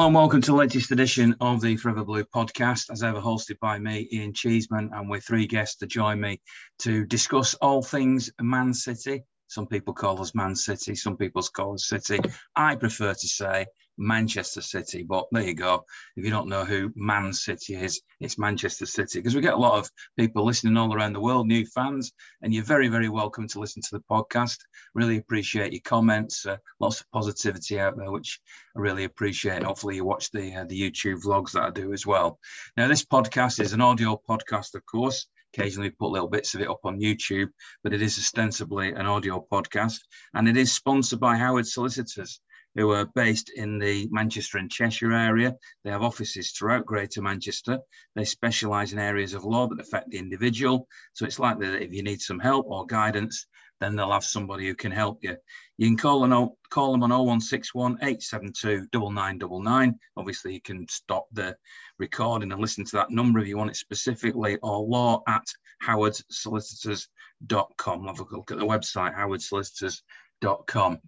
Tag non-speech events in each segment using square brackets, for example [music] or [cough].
Hello and welcome to the latest edition of the Forever Blue podcast, as ever hosted by me, Ian Cheeseman, and with three guests to join me to discuss all things Man City. Some people call us Man City, some people call us City. I prefer to say Manchester City. But there you go. If you don't know who Man City is, it's Manchester City because we get a lot of people listening all around the world, new fans, and you're very, very welcome to listen to the podcast. Really appreciate your comments. Uh, lots of positivity out there, which I really appreciate. Hopefully, you watch the uh, the YouTube vlogs that I do as well. Now, this podcast is an audio podcast, of course occasionally put little bits of it up on YouTube, but it is ostensibly an audio podcast and it is sponsored by Howard Solicitors who are based in the Manchester and Cheshire area. They have offices throughout Greater Manchester. They specialise in areas of law that affect the individual. So it's likely that if you need some help or guidance, then they'll have somebody who can help you. You can call, them, call them on 0161 872 9999. Obviously, you can stop the recording and listen to that number if you want it specifically, or law at howardsolicitors.com. Have a look at the website, howardsolicitors.com.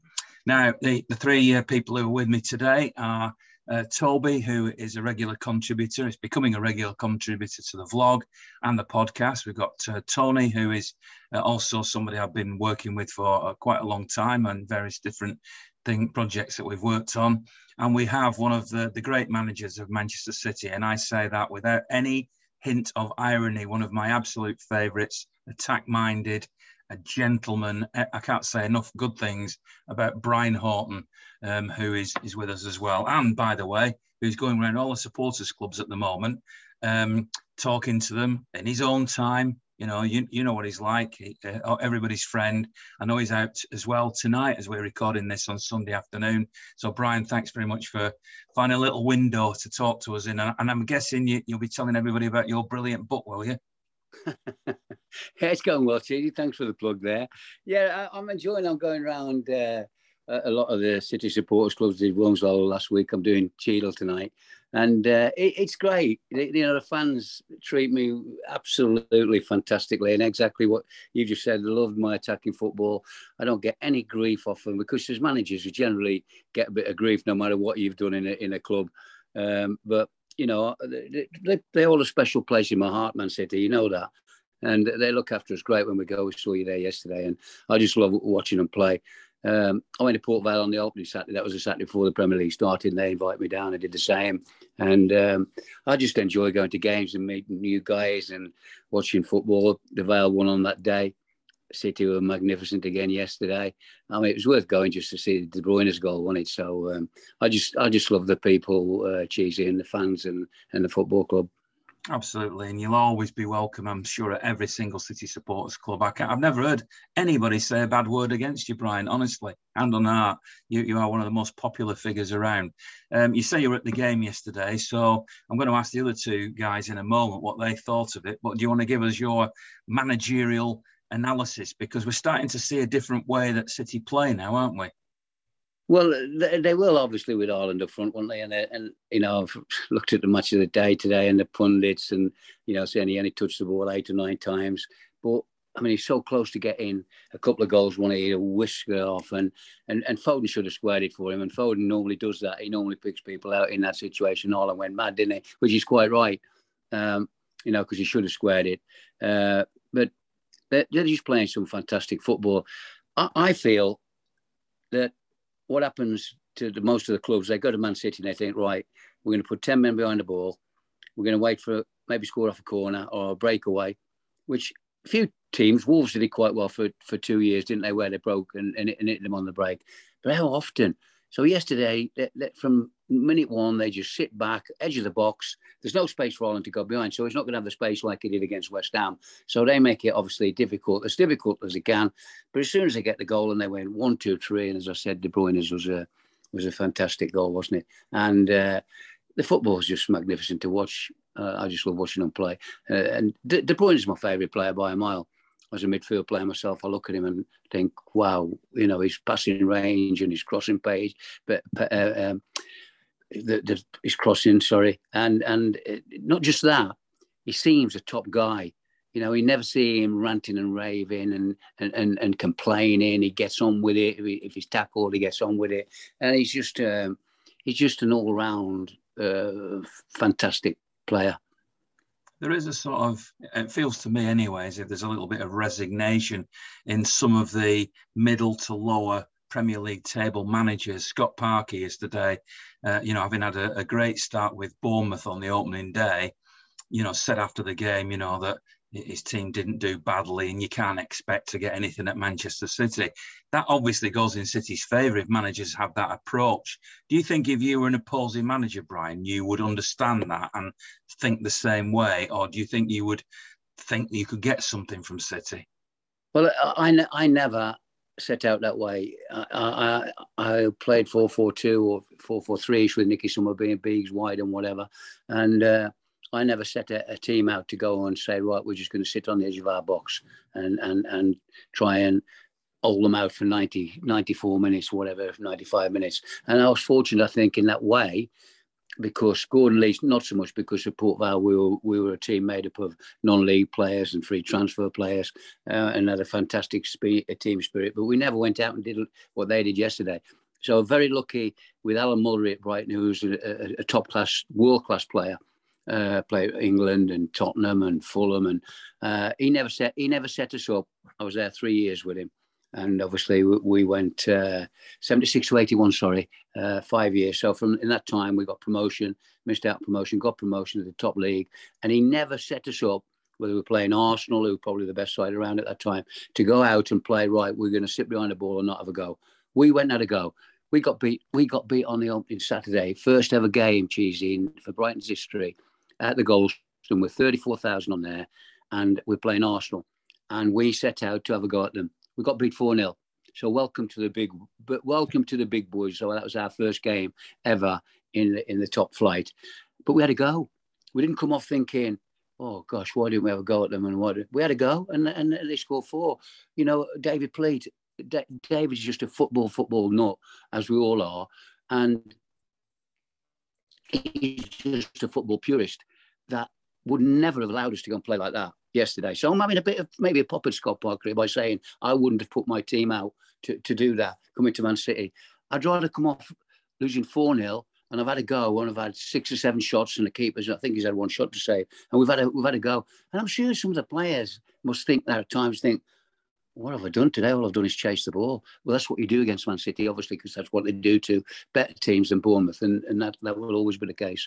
Now, the, the three uh, people who are with me today are uh, Toby, who is a regular contributor, is becoming a regular contributor to the vlog and the podcast. We've got uh, Tony, who is uh, also somebody I've been working with for uh, quite a long time and various different thing projects that we've worked on. And we have one of the, the great managers of Manchester City, and I say that without any hint of irony, one of my absolute favourites, attack-minded, a gentleman. I can't say enough good things about Brian Horton, um, who is, is with us as well. And by the way, who's going around all the supporters clubs at the moment, um, talking to them in his own time. You know, you, you know what he's like, he, uh, everybody's friend. I know he's out as well tonight as we're recording this on Sunday afternoon. So, Brian, thanks very much for finding a little window to talk to us in. And I'm guessing you, you'll be telling everybody about your brilliant book, will you? [laughs] yeah, it's going well, Cheesy. Thanks for the plug there. Yeah, I, am enjoying. I'm going around uh, a lot of the city supporters clubs. Did Wilmslow last week. I'm doing Cheadle tonight, and uh, it, it's great. You know, the fans treat me absolutely fantastically, and exactly what you just said. They love my attacking football. I don't get any grief off them because as managers, you generally get a bit of grief no matter what you've done in a, in a club. Um, but you know, they, they, they hold a special place in my heart, Man City. You know that. And they look after us great when we go. We saw you there yesterday, and I just love watching them play. Um, I went to Port Vale on the opening Saturday. That was the Saturday before the Premier League started. And they invited me down. I did the same, and um, I just enjoy going to games and meeting new guys and watching football. The Vale won on that day. City were magnificent again yesterday. I mean, it was worth going just to see De Bruyne's goal, wasn't it? So um, I just, I just love the people, uh, cheesy, and the fans and and the football club. Absolutely, and you'll always be welcome, I'm sure, at every single City supporters club. I can't. I've never heard anybody say a bad word against you, Brian. Honestly, hand on heart, you, you are one of the most popular figures around. Um, you say you were at the game yesterday, so I'm going to ask the other two guys in a moment what they thought of it. But do you want to give us your managerial analysis because we're starting to see a different way that City play now, aren't we? Well, they, will obviously with Haaland up front, won't they? And, and you know, I've looked at the match of the day today and the pundits, and you know, saying he only touched the ball eight or nine times, but I mean, he's so close to getting a couple of goals, one he whisk it off, and, and and Foden should have squared it for him. And Foden normally does that. He normally picks people out in that situation. Haaland went mad, didn't he? Which is quite right, um, you know, because he should have squared it. Uh, but they're, they're just playing some fantastic football. I, I feel that what happens to the, most of the clubs, they go to Man City and they think, right, we're going to put 10 men behind the ball. We're going to wait for maybe score off a corner or a breakaway, which few teams, Wolves did it quite well for, for two years, didn't they, where they broke and, and, and hit them on the break. But how often? So yesterday, from minute one, they just sit back, edge of the box. There's no space for Haaland to go behind, so he's not going to have the space like he did against West Ham. So they make it obviously difficult, as difficult as they can. But as soon as they get the goal and they went one, two, three, and as I said, De Bruyne's was a was a fantastic goal, wasn't it? And uh, the football is just magnificent to watch. Uh, I just love watching them play. Uh, and De, De Bruyne is my favourite player by a mile as a midfield player myself, I look at him and think, wow, you know, his passing range and his crossing page, but uh, um, the, the, his crossing, sorry, and and not just that, he seems a top guy. You know, you never see him ranting and raving and and and, and complaining. He gets on with it. If, he, if he's tackled, he gets on with it, and he's just. Um, he's just an all-round uh, fantastic player. There is a sort of, it feels to me anyway, as if there's a little bit of resignation in some of the middle to lower Premier League table managers. Scott Parker yesterday, uh, you know, having had a, a, great start with Bournemouth on the opening day, you know, said after the game, you know, that his team didn't do badly and you can't expect to get anything at Manchester City. That obviously goes in City's favour if managers have that approach. Do you think if you were an opposing manager, Brian, you would understand that and think the same way? Or do you think you would think you could get something from City? Well, I, I never set out that way. I, I, I played 4 4 2 or 4 4 3 with Nicky Summerbee and Beagrie wide and whatever. And uh, I never set a, a, team out to go and say, right, we're just going to sit on the edge of our box and and and try and hold them out for 90, 94 minutes, whatever, 95 minutes. And I was fortunate, I think, in that way, because Gordon Leach, not so much because of Port Vale, we were, we were a team made up of non-league players and free transfer players uh, and had a fantastic spe- a team spirit, but we never went out and did what they did yesterday. So very lucky with Alan Mullery at Brighton, who's a, a, a top-class, world-class player uh, play England and Tottenham and Fulham, and uh, he never set he never set us up. I was there three years with him, and obviously we, we went uh, 76 to 81, sorry, uh, five years. So from in that time we got promotion, missed out promotion, got promotion to the top league, and he never set us up. Whether we were playing Arsenal, who were probably the best side around at that time, to go out and play right, we're going to sit behind the ball and not have a go. We went and had a go we got beat. We got beat on the opening Saturday, first ever game, cheesy for Brighton's history at the Goldstone with 34,000 on there, and we're playing Arsenal. And we set out to have a go at them. We got beat 4 0. So welcome to the big, but welcome to the big boys. So that was our first game ever in the, in the top flight. But we had a go. We didn't come off thinking, oh gosh, why didn't we have a go at them? And what we had a go, and and they scored four. You know, David Pleat. D- David's just a football football nut, as we all are, and he's just a football purist that would never have allowed us to go and play like that yesterday. So I'm having a bit of maybe a pop at Scott Parker by saying I wouldn't have put my team out to, to do that coming to Man City. I'd rather come off losing 4 0 and I've had a go and I've had six or seven shots and the keepers. I think he's had one shot to save, and we've had a we've had a go. And I'm sure some of the players must think that at times think, what have I done today? All I've done is chase the ball. Well, that's what you do against Man City, obviously, because that's what they do to better teams than Bournemouth, and, and that, that will always be the case.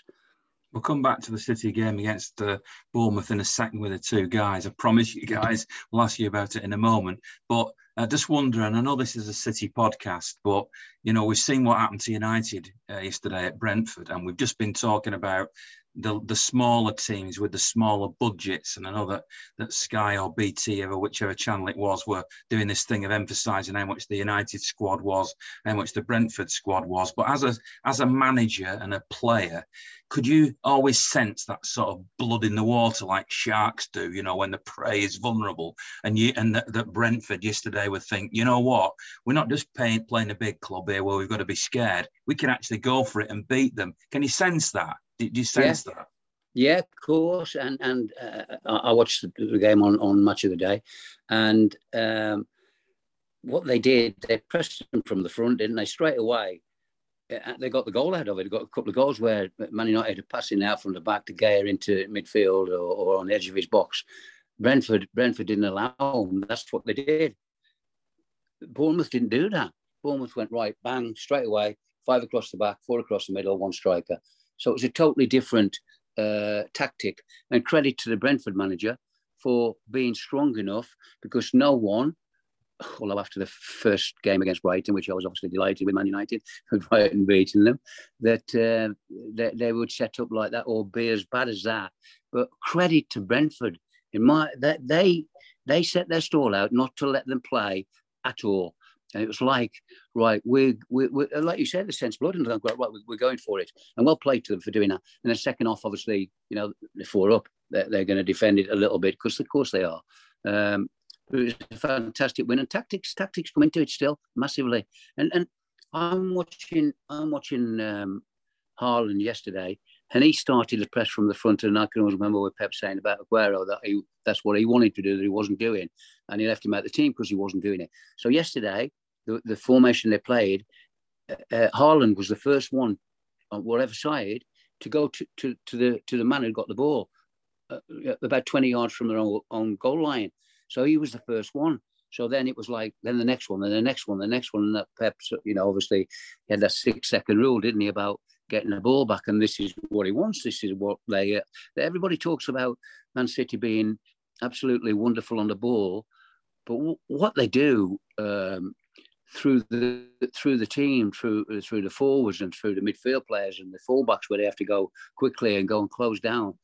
We'll come back to the City game against uh, Bournemouth in a second with the two guys. I promise you guys, we'll ask you about it in a moment. But uh, just wondering, I know this is a City podcast, but you know we've seen what happened to United uh, yesterday at Brentford, and we've just been talking about the the smaller teams with the smaller budgets, and I know that that Sky or BT or whichever channel it was were doing this thing of emphasising how much the United squad was, how much the Brentford squad was. But as a as a manager and a player, could you always sense that sort of blood in the water like sharks do? You know, when the prey is vulnerable, and you and that, that Brentford yesterday would think, you know what, we're not just paying, playing a big club here where we've got to be scared. We can actually go for it and beat them. Can you sense that? Did you sense yeah. that? Yeah, of course. And and uh, I watched the game on on Match of the Day, and um, what they did, they pressed them from the front, didn't they? Straight away, uh, they got the goal out of it. They got a couple of goals where Man United are passing out from the back De Gea into midfield or, or on the edge of his box. Brentford, Brentford didn't allow them. That's what they did. Bournemouth didn't do that. Bournemouth went right, bang, straight away, five across the back, four across the middle, one striker. So it was a totally different uh, tactic. And credit to the Brentford manager for being strong enough because no one, although after the first game against Brighton, which I was obviously delighted with Man United, [laughs] Brighton beating them, that uh, they, would set up like that or be as bad as that. But credit to Brentford. In my that they they set their stall out not to let them play at all. And it was like, right, we, we, we like you said, the sense of blood, and right, we're going for it. And well played to them for doing that. And then second off, obviously, you know, the four up, they're, they're going to defend it a little bit because, of course, they are. Um, it was a fantastic win, and tactics, tactics come into it still massively. And and I'm watching, I'm watching um, Haaland yesterday, and he started the press from the front. And I can always remember what Pep saying about Aguero that he, that's what he wanted to do that he wasn't doing, and he left him out the team because he wasn't doing it. So yesterday, the, the formation they played, uh, uh, Haaland was the first one on whatever side to go to, to, to the to the man who got the ball uh, about 20 yards from their own, own goal line. So he was the first one. So then it was like, then the next one, then the next one, the next one. And that Pep, you know, obviously he had that six second rule, didn't he, about getting the ball back. And this is what he wants. This is what they, uh, everybody talks about Man City being absolutely wonderful on the ball. But w- what they do um, through the through the team, through through the forwards and through the midfield players and the fullbacks, where they have to go quickly and go and close down,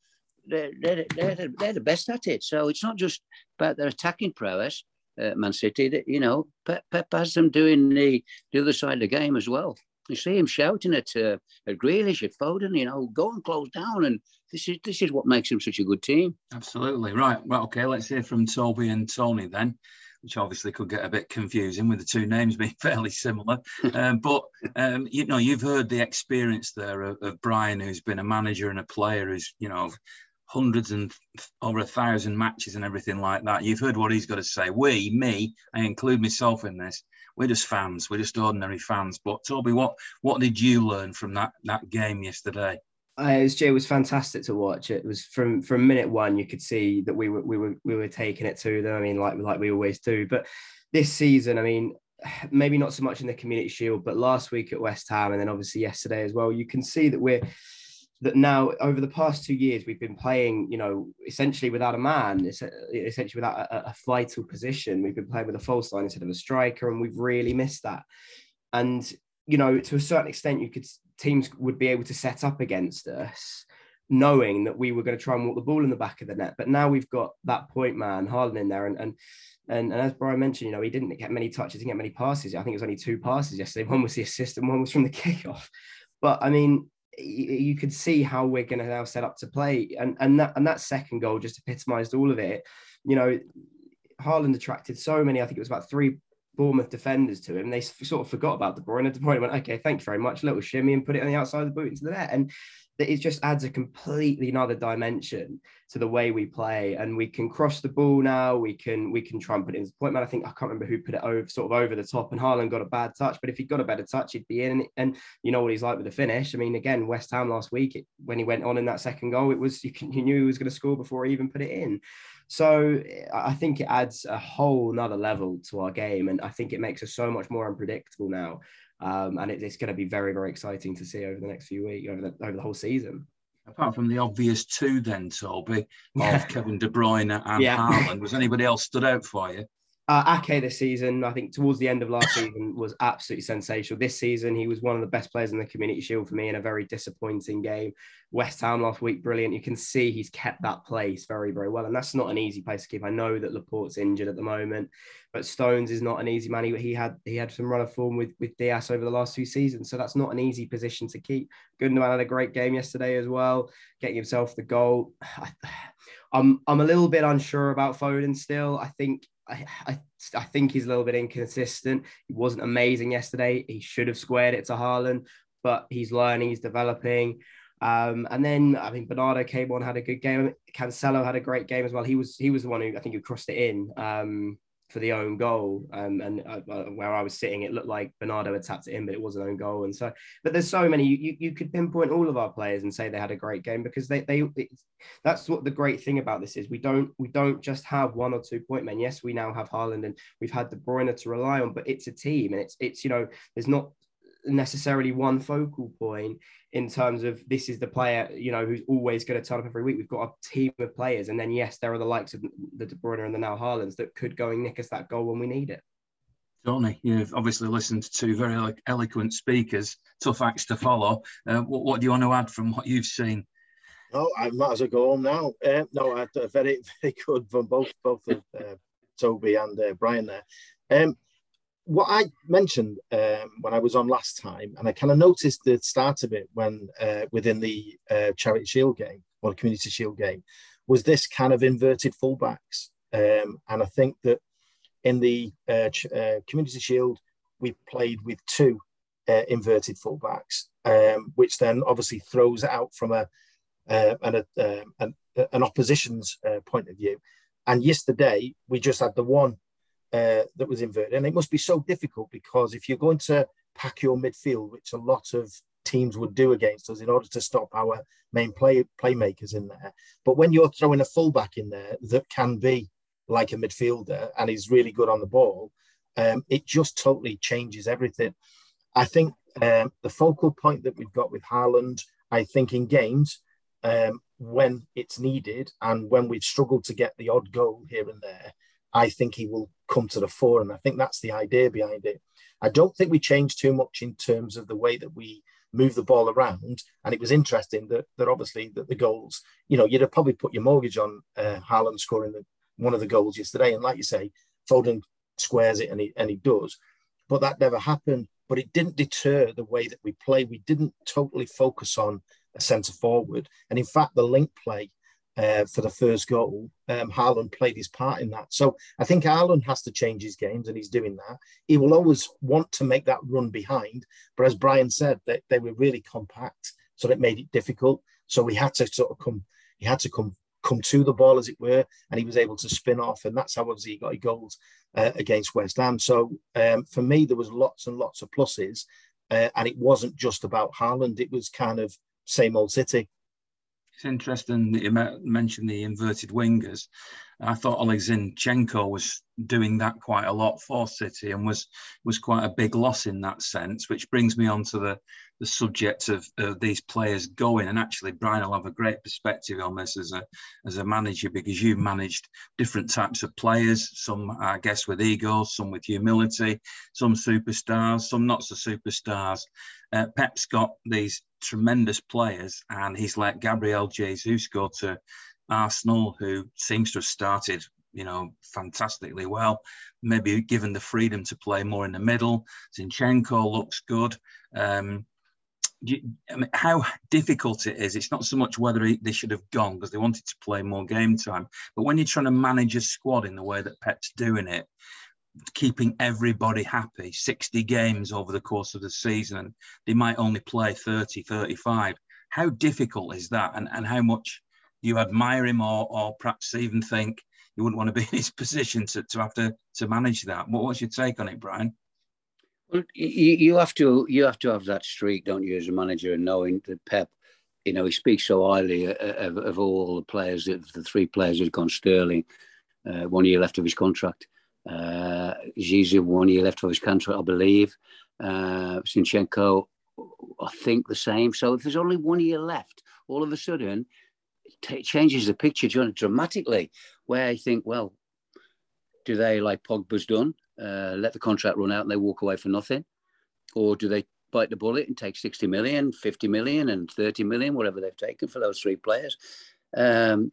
they're, they're, they're, they're the best at it. So it's not just about their attacking prowess, uh, Man City. That, you know, Pep, Pep has them doing the, the other side of the game as well. You see him shouting at uh, at Grealish, at Foden, you know, go and close down. And this is this is what makes him such a good team. Absolutely right. Well, okay, let's hear from Toby and Tony then which obviously could get a bit confusing with the two names being [laughs] fairly similar. [laughs] Um, but um, you know, you've heard the experience there of, of, Brian, who's been a manager and a player, who's you know hundreds and over a thousand matches and everything like that. You've heard what he's got to say. We, me, I include myself in this. We're just fans. We're just ordinary fans. But Toby, what what did you learn from that that game yesterday? Uh, Jay was fantastic to watch. It was from from minute one you could see that we were we were we were taking it to them. I mean, like like we always do. But this season, I mean, [sighs] maybe not so much in the Community Shield, but last week at West Ham, and then obviously yesterday as well, you can see that we're that now over the past two years we've been playing, you know, essentially without a man, essentially without a, a vital position. We've been playing with a false line instead of a striker, and we've really missed that. And you know, to a certain extent, you could teams would be able to set up against us, knowing that we were going to try and walk the ball in the back of the net. But now we've got that point man, Haaland in there, and and and, and as Brian mentioned, you know, he didn't get many touches, didn't get many passes. I think it was only two passes yesterday. [laughs] One was the assist, and one was from the [laughs] kickoff. But I mean, you could see how we're going to now set up to play, and and that and that second goal just epitomised all of it. You know, Haaland attracted so many. I think it was about three Bournemouth defenders to him. They sort of forgot about De Bruyne. De Bruyne went, okay, thank you very much. Little shimmy and put it on the outside of the boot into the net. And it just adds a completely another dimension to the way we play. And we can cross the ball now. We can we can try and put it into the point man. I think I can't remember who put it over sort of over the top. And Haaland got a bad touch, but if he got a better touch, he'd be in. And, and you know what he's like with the finish. I mean, again, West Ham last week it, when he went on in that second goal, it was you, can, you knew he was going to score before he even put it in. So I think it adds a whole nother level to our game, and I think it makes us so much more unpredictable now. Um, and it, it's going to be very, very exciting to see over the next few weeks, over the, over the whole season. Apart from the obvious two, then Toby of [laughs] Kevin De Bruyne and yeah. Haaland, was anybody else stood out for you? Uh, Ake this season, I think towards the end of last season, was absolutely sensational. This season, he was one of the best players in the Community Shield for me in a very disappointing game. West Ham last week, brilliant. You can see he's kept that place very, very well, and that's not an easy place to keep. I know that Laporte's injured at the moment, but Stones is not an easy man. He, he had he had some run of form with with Dias over the last two seasons, so that's not an easy position to keep. Gundogan had a great game yesterday as well, getting himself the goal. [sighs] [sighs] I'm I'm a little bit unsure about Foden still. I think I, I, think he's a little bit inconsistent. He wasn't amazing yesterday. He should have squared it to Haaland, but he's learning, he's developing. Um, and then I mean Bernardo came on, had a good game. Cancelo had a great game as well. He was he was the one who I think who crossed it in. Um, for the own goal. Um, and uh, uh, where I was sitting, it looked like Bernardo had tapped it in, but it was an own goal. And so, but there's so many. You, you could pinpoint all of our players and say they had a great game because they they. That's what the great thing about this is. We don't we don't just have one or two point men. Yes, we now have Haaland and we've had De Bruyne to rely on, but it's a team and it's it's you know there's not necessarily one focal point in terms of this is the player you know who's always going to turn up every week. We've got a team of players, and then yes, there are the likes of the De Bruyne and the now Haalands that could go and nick us that goal when we need it. Tony, you've obviously listened to two very eloquent speakers, tough acts to follow. Uh, what, what, do you want to add from what you've seen? No, I might as well go home now. Uh, no, I had a very, [laughs] very good from both both of uh, Toby and uh, Brian there. Um, what I mentioned um, when I was on last time, and I kind of noticed the start of it when uh, within the uh, Charity Shield game or the Community Shield game, was this kind of inverted fullbacks. Um, and I think that in the uh, uh Community Shield, we played with two uh, inverted fullbacks, um, which then obviously throws out from a uh, an, an, an opposition's point of view. And yesterday, we just had the one uh, that was inverted. And it must be so difficult because if you're going to pack your midfield, which a lot of teams would do against us in order to stop our main play playmakers in there. But when you're throwing a fullback in there that can be like a midfielder and is really good on the ball, um, it just totally changes everything. I think um, the focal point that we've got with Haaland, I think in games um, when it's needed and when we've struggled to get the odd goal here and there, I think he will come to the fore. And I think that's the idea behind it. I don't think we changed too much in terms of the way that we move the ball around. And it was interesting that, that obviously that the goals, you know, you'd have probably put your mortgage on uh, Haaland scoring the, one of the goals yesterday. And like you say, Foden squares it and he, and he does. But that never happened. But it didn't deter the way that we play. We didn't totally focus on a centre forward. And in fact, the link play uh, for the first goal, um, Haaland played his part in that. So I think Haaland has to change his games, and he's doing that. He will always want to make that run behind, but as Brian said, they, they were really compact, so it made it difficult. So we had to sort of come, he had to come come to the ball as it were, and he was able to spin off, and that's how obviously he got his goals uh, against West Ham. So um, for me, there was lots and lots of pluses, uh, and it wasn't just about Haaland; it was kind of same old City. It's interesting that you mentioned the inverted wingers. I thought Oleg Zinchenko was doing that quite a lot for City and was was quite a big loss in that sense, which brings me on to the, the subject of, of these players going. And actually, Brian will have a great perspective on this as a as a manager because you managed different types of players, some I guess with egos, some with humility, some superstars, some not so superstars. Uh, Pep's got these tremendous players, and he's let Gabriel Jesus go to Arsenal, who seems to have started, you know, fantastically well. Maybe given the freedom to play more in the middle. Zinchenko looks good. Um, you, I mean, how difficult it is. It's not so much whether he, they should have gone because they wanted to play more game time, but when you're trying to manage a squad in the way that Pep's doing it, keeping everybody happy 60 games over the course of the season. And they might only play 30 35 how difficult is that? And, and how much you admire him or, or perhaps even think you wouldn't want to be in his [laughs] position to, to have to, to manage that? What, what's your take on it brian? Well you, you have to you have to have that streak don't you as a manager and knowing that pep you know he speaks so highly of, of all the players the three players who've gone sterling uh, one year left of his contract uh, Zizi one year left of his contract, I believe. Uh, Zinchenko, I think the same. So if there's only one year left, all of a sudden it changes the picture dramatically. Where I think, well, do they like Pogba's done, uh, let the contract run out and they walk away for nothing, or do they bite the bullet and take 60 million, 50 million, and 30 million, whatever they've taken for those three players? Um,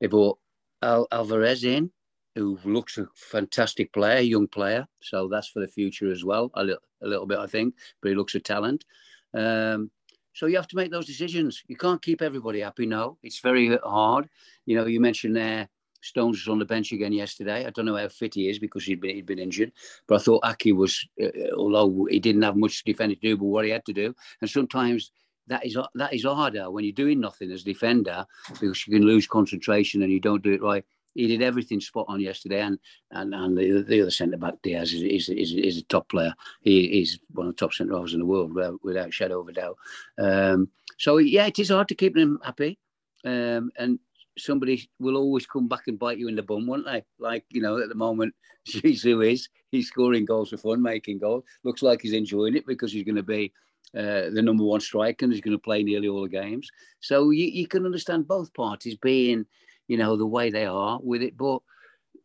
they bought Al- Alvarez in who looks a fantastic player, young player. So that's for the future as well, a little, a little bit, I think. But he looks a talent. Um, so you have to make those decisions. You can't keep everybody happy. No, it's very hard. You know, you mentioned there Stones was on the bench again yesterday. I don't know how fit he is because he'd been he'd been injured. But I thought Ake was, uh, although he didn't have much defending to do, but what he had to do. And sometimes that is that is harder when you're doing nothing as defender because you can lose concentration and you don't do it right he did everything spot on yesterday, and and, and the, the other centre back Dias is, is, is, is a top player. He is one of the top centre halves in the world, without, shadow of a doubt. Um, so yeah, it is hard to keep them happy, um, and somebody will always come back and bite you in the bum, won't they? Like you know, at the moment, [laughs] Zizou is he's scoring goals for fun, making goals. Looks like he's enjoying it because he's going to be uh, the number one striker and he's going to play nearly all the games. So you, you can understand both parties being you know, the way they are with it. But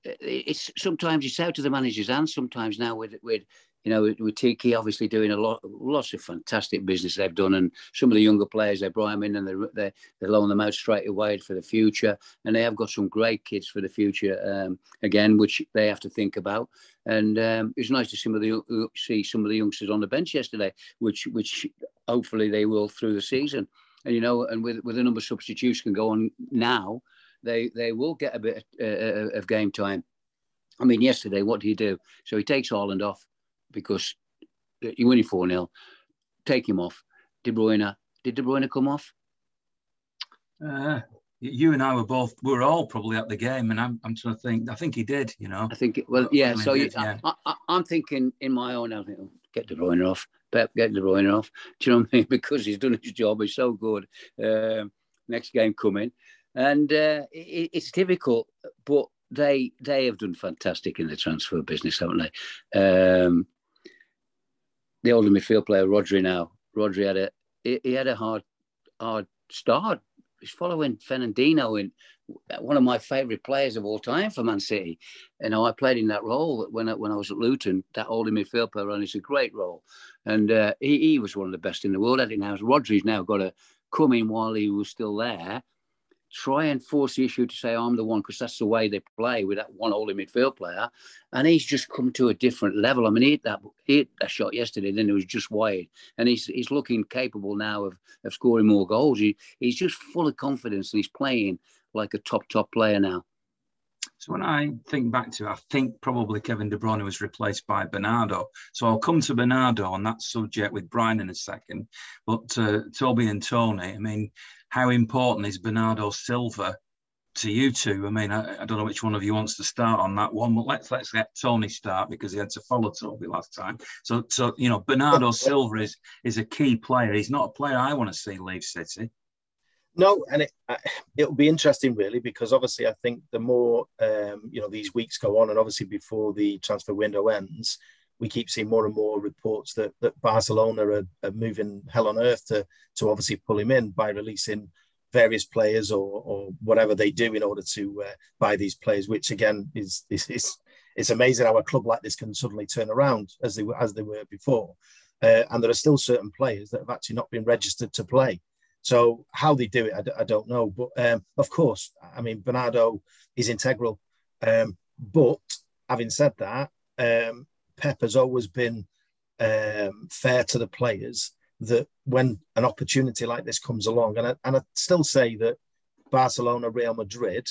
it's sometimes it's out of the manager's hands. Sometimes now with with you know with Txiki obviously doing a lot lots of fantastic business they've done, and some of the younger players they brought them in and they they they loan them out straight away for the future, and they have got some great kids for the future um, again, which they have to think about. And um, it was nice to see some of the see some of the youngsters on the bench yesterday, which which hopefully they will through the season. And you know, and with with a number of substitutes can go on now they they will get a bit of, uh, of game time. I mean, yesterday, what do you do? So he takes Haaland off because you're winning 4 0. Take him off. De Bruyne, did De Bruyne come off? Uh, you and I were both, we were all probably at the game, and I'm, I'm trying to think. I think he did, you know. I think, well, yeah. so you, yeah. I, am thinking in my own, I think, oh, get De Bruyne off Pep, get De Bruyne off. [laughs] Do you know what I mean? Because he's done his job. He's so good. Um, next game coming, and uh, it, it's difficult, but they they have done fantastic in the transfer business, haven't they? Um, the older midfield player Rodri now. Rodri had a he, he had a hard hard start. He's following Fernandinho in one of my favourite players of all time for Man City. You know, I played in that role when I, when I was at Luton. That holding midfield player, and it's a great role. And uh, he, he was one of the best in the world. I think now Rodri's now got to come in while he was still there try and force the issue to say I'm the one because that's the way they play with that one holding midfield player, and he's just come to a different level. I mean, he hit that he hit that shot yesterday, then it was just wide, and he's he's looking capable now of of scoring more goals. He, he's just full of confidence and he's playing like a top top player now. So when I think back to, it, I think probably Kevin De Bruyne was replaced by Bernardo. So I'll come to Bernardo on that subject with Brian in a second. But uh, Toby and Tony, I mean, how important is Bernardo Silva to you two? I mean, I, I, don't know which one of you wants to start on that one, but let's let's let Tony start because he had to follow Toby last time. So so you know, Bernardo [laughs] Silva is is a key player. He's not a player I want to see leave City. No, and it it'll be interesting really because obviously I think the more um, you know these weeks go on, and obviously before the transfer window ends, we keep seeing more and more reports that that Barcelona are, are, moving hell on earth to to obviously pull him in by releasing various players or or whatever they do in order to uh, buy these players, which again is is, is it's amazing how a club like this can suddenly turn around as they were as they were before. Uh, and there are still certain players that have actually not been registered to play. So how they do it, I d- I don't know. But um, of course, I mean Bernardo is integral. Um, but having said that, um, Pep has always been um, fair to the players that when an opportunity like this comes along, and I, and I still say that Barcelona, Real Madrid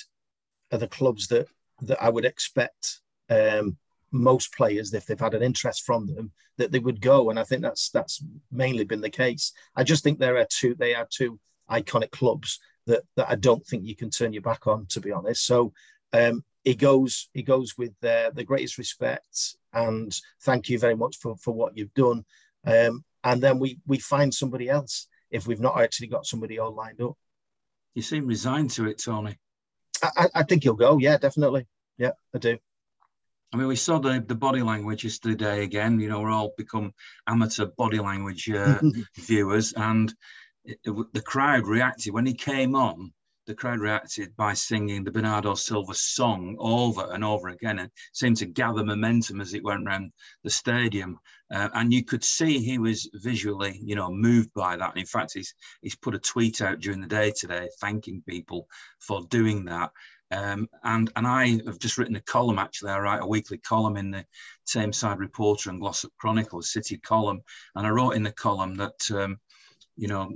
are the clubs that that I would expect um, most players, if they've had an interest from them, that they would go. And I think that's that's mainly been the case. I just think there are two they are two iconic clubs that that I don't think you can turn your back on, to be honest. So um, he goes he goes with uh, the greatest respect and thank you very much for, for what you've done. Um, and then we we find somebody else if we've not actually got somebody all lined up. You seem resigned to it, Tony. I, I think he'll go. Yeah, definitely. Yeah, I do. I mean, we saw the, the body language yesterday again. You know, we're all become amateur body language uh, [laughs] viewers, and it, it, the crowd reacted when he came on the crowd reacted by singing the Bernardo Silva song over and over again and seemed to gather momentum as it went around the stadium. Uh, and you could see he was visually, you know, moved by that. And in fact, he's, he's put a tweet out during the day today thanking people for doing that. Um, and and I have just written a column. Actually, I write a weekly column in the Tameside Reporter and Glossop Chronicle, City column. And I wrote in the column that um, you know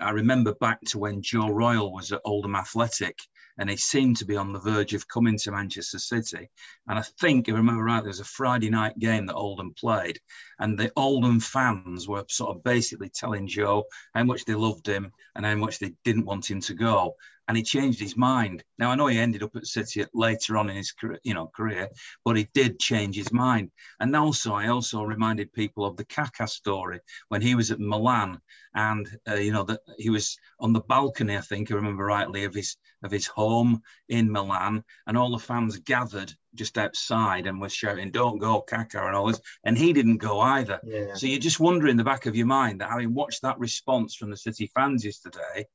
I remember back to when Joe Royle was at Oldham Athletic and he seemed to be on the verge of coming to Manchester City. And I think, if I remember right, there was a Friday night game that Oldham played, and the Oldham fans were sort of basically telling Joe how much they loved him and how much they didn't want him to go and he changed his mind. Now I know he ended up at City later on in his career, you know, career, but he did change his mind. And also, I also reminded people of the Kaká story when he was at Milan, and uh, you know that he was on the balcony, I think I remember rightly, of his of his home in Milan, and all the fans gathered just outside and were shouting, "Don't go, Kaká!" and all this, and he didn't go either. Yeah. So you just wonder in the back of your mind that having watched that response from the City fans yesterday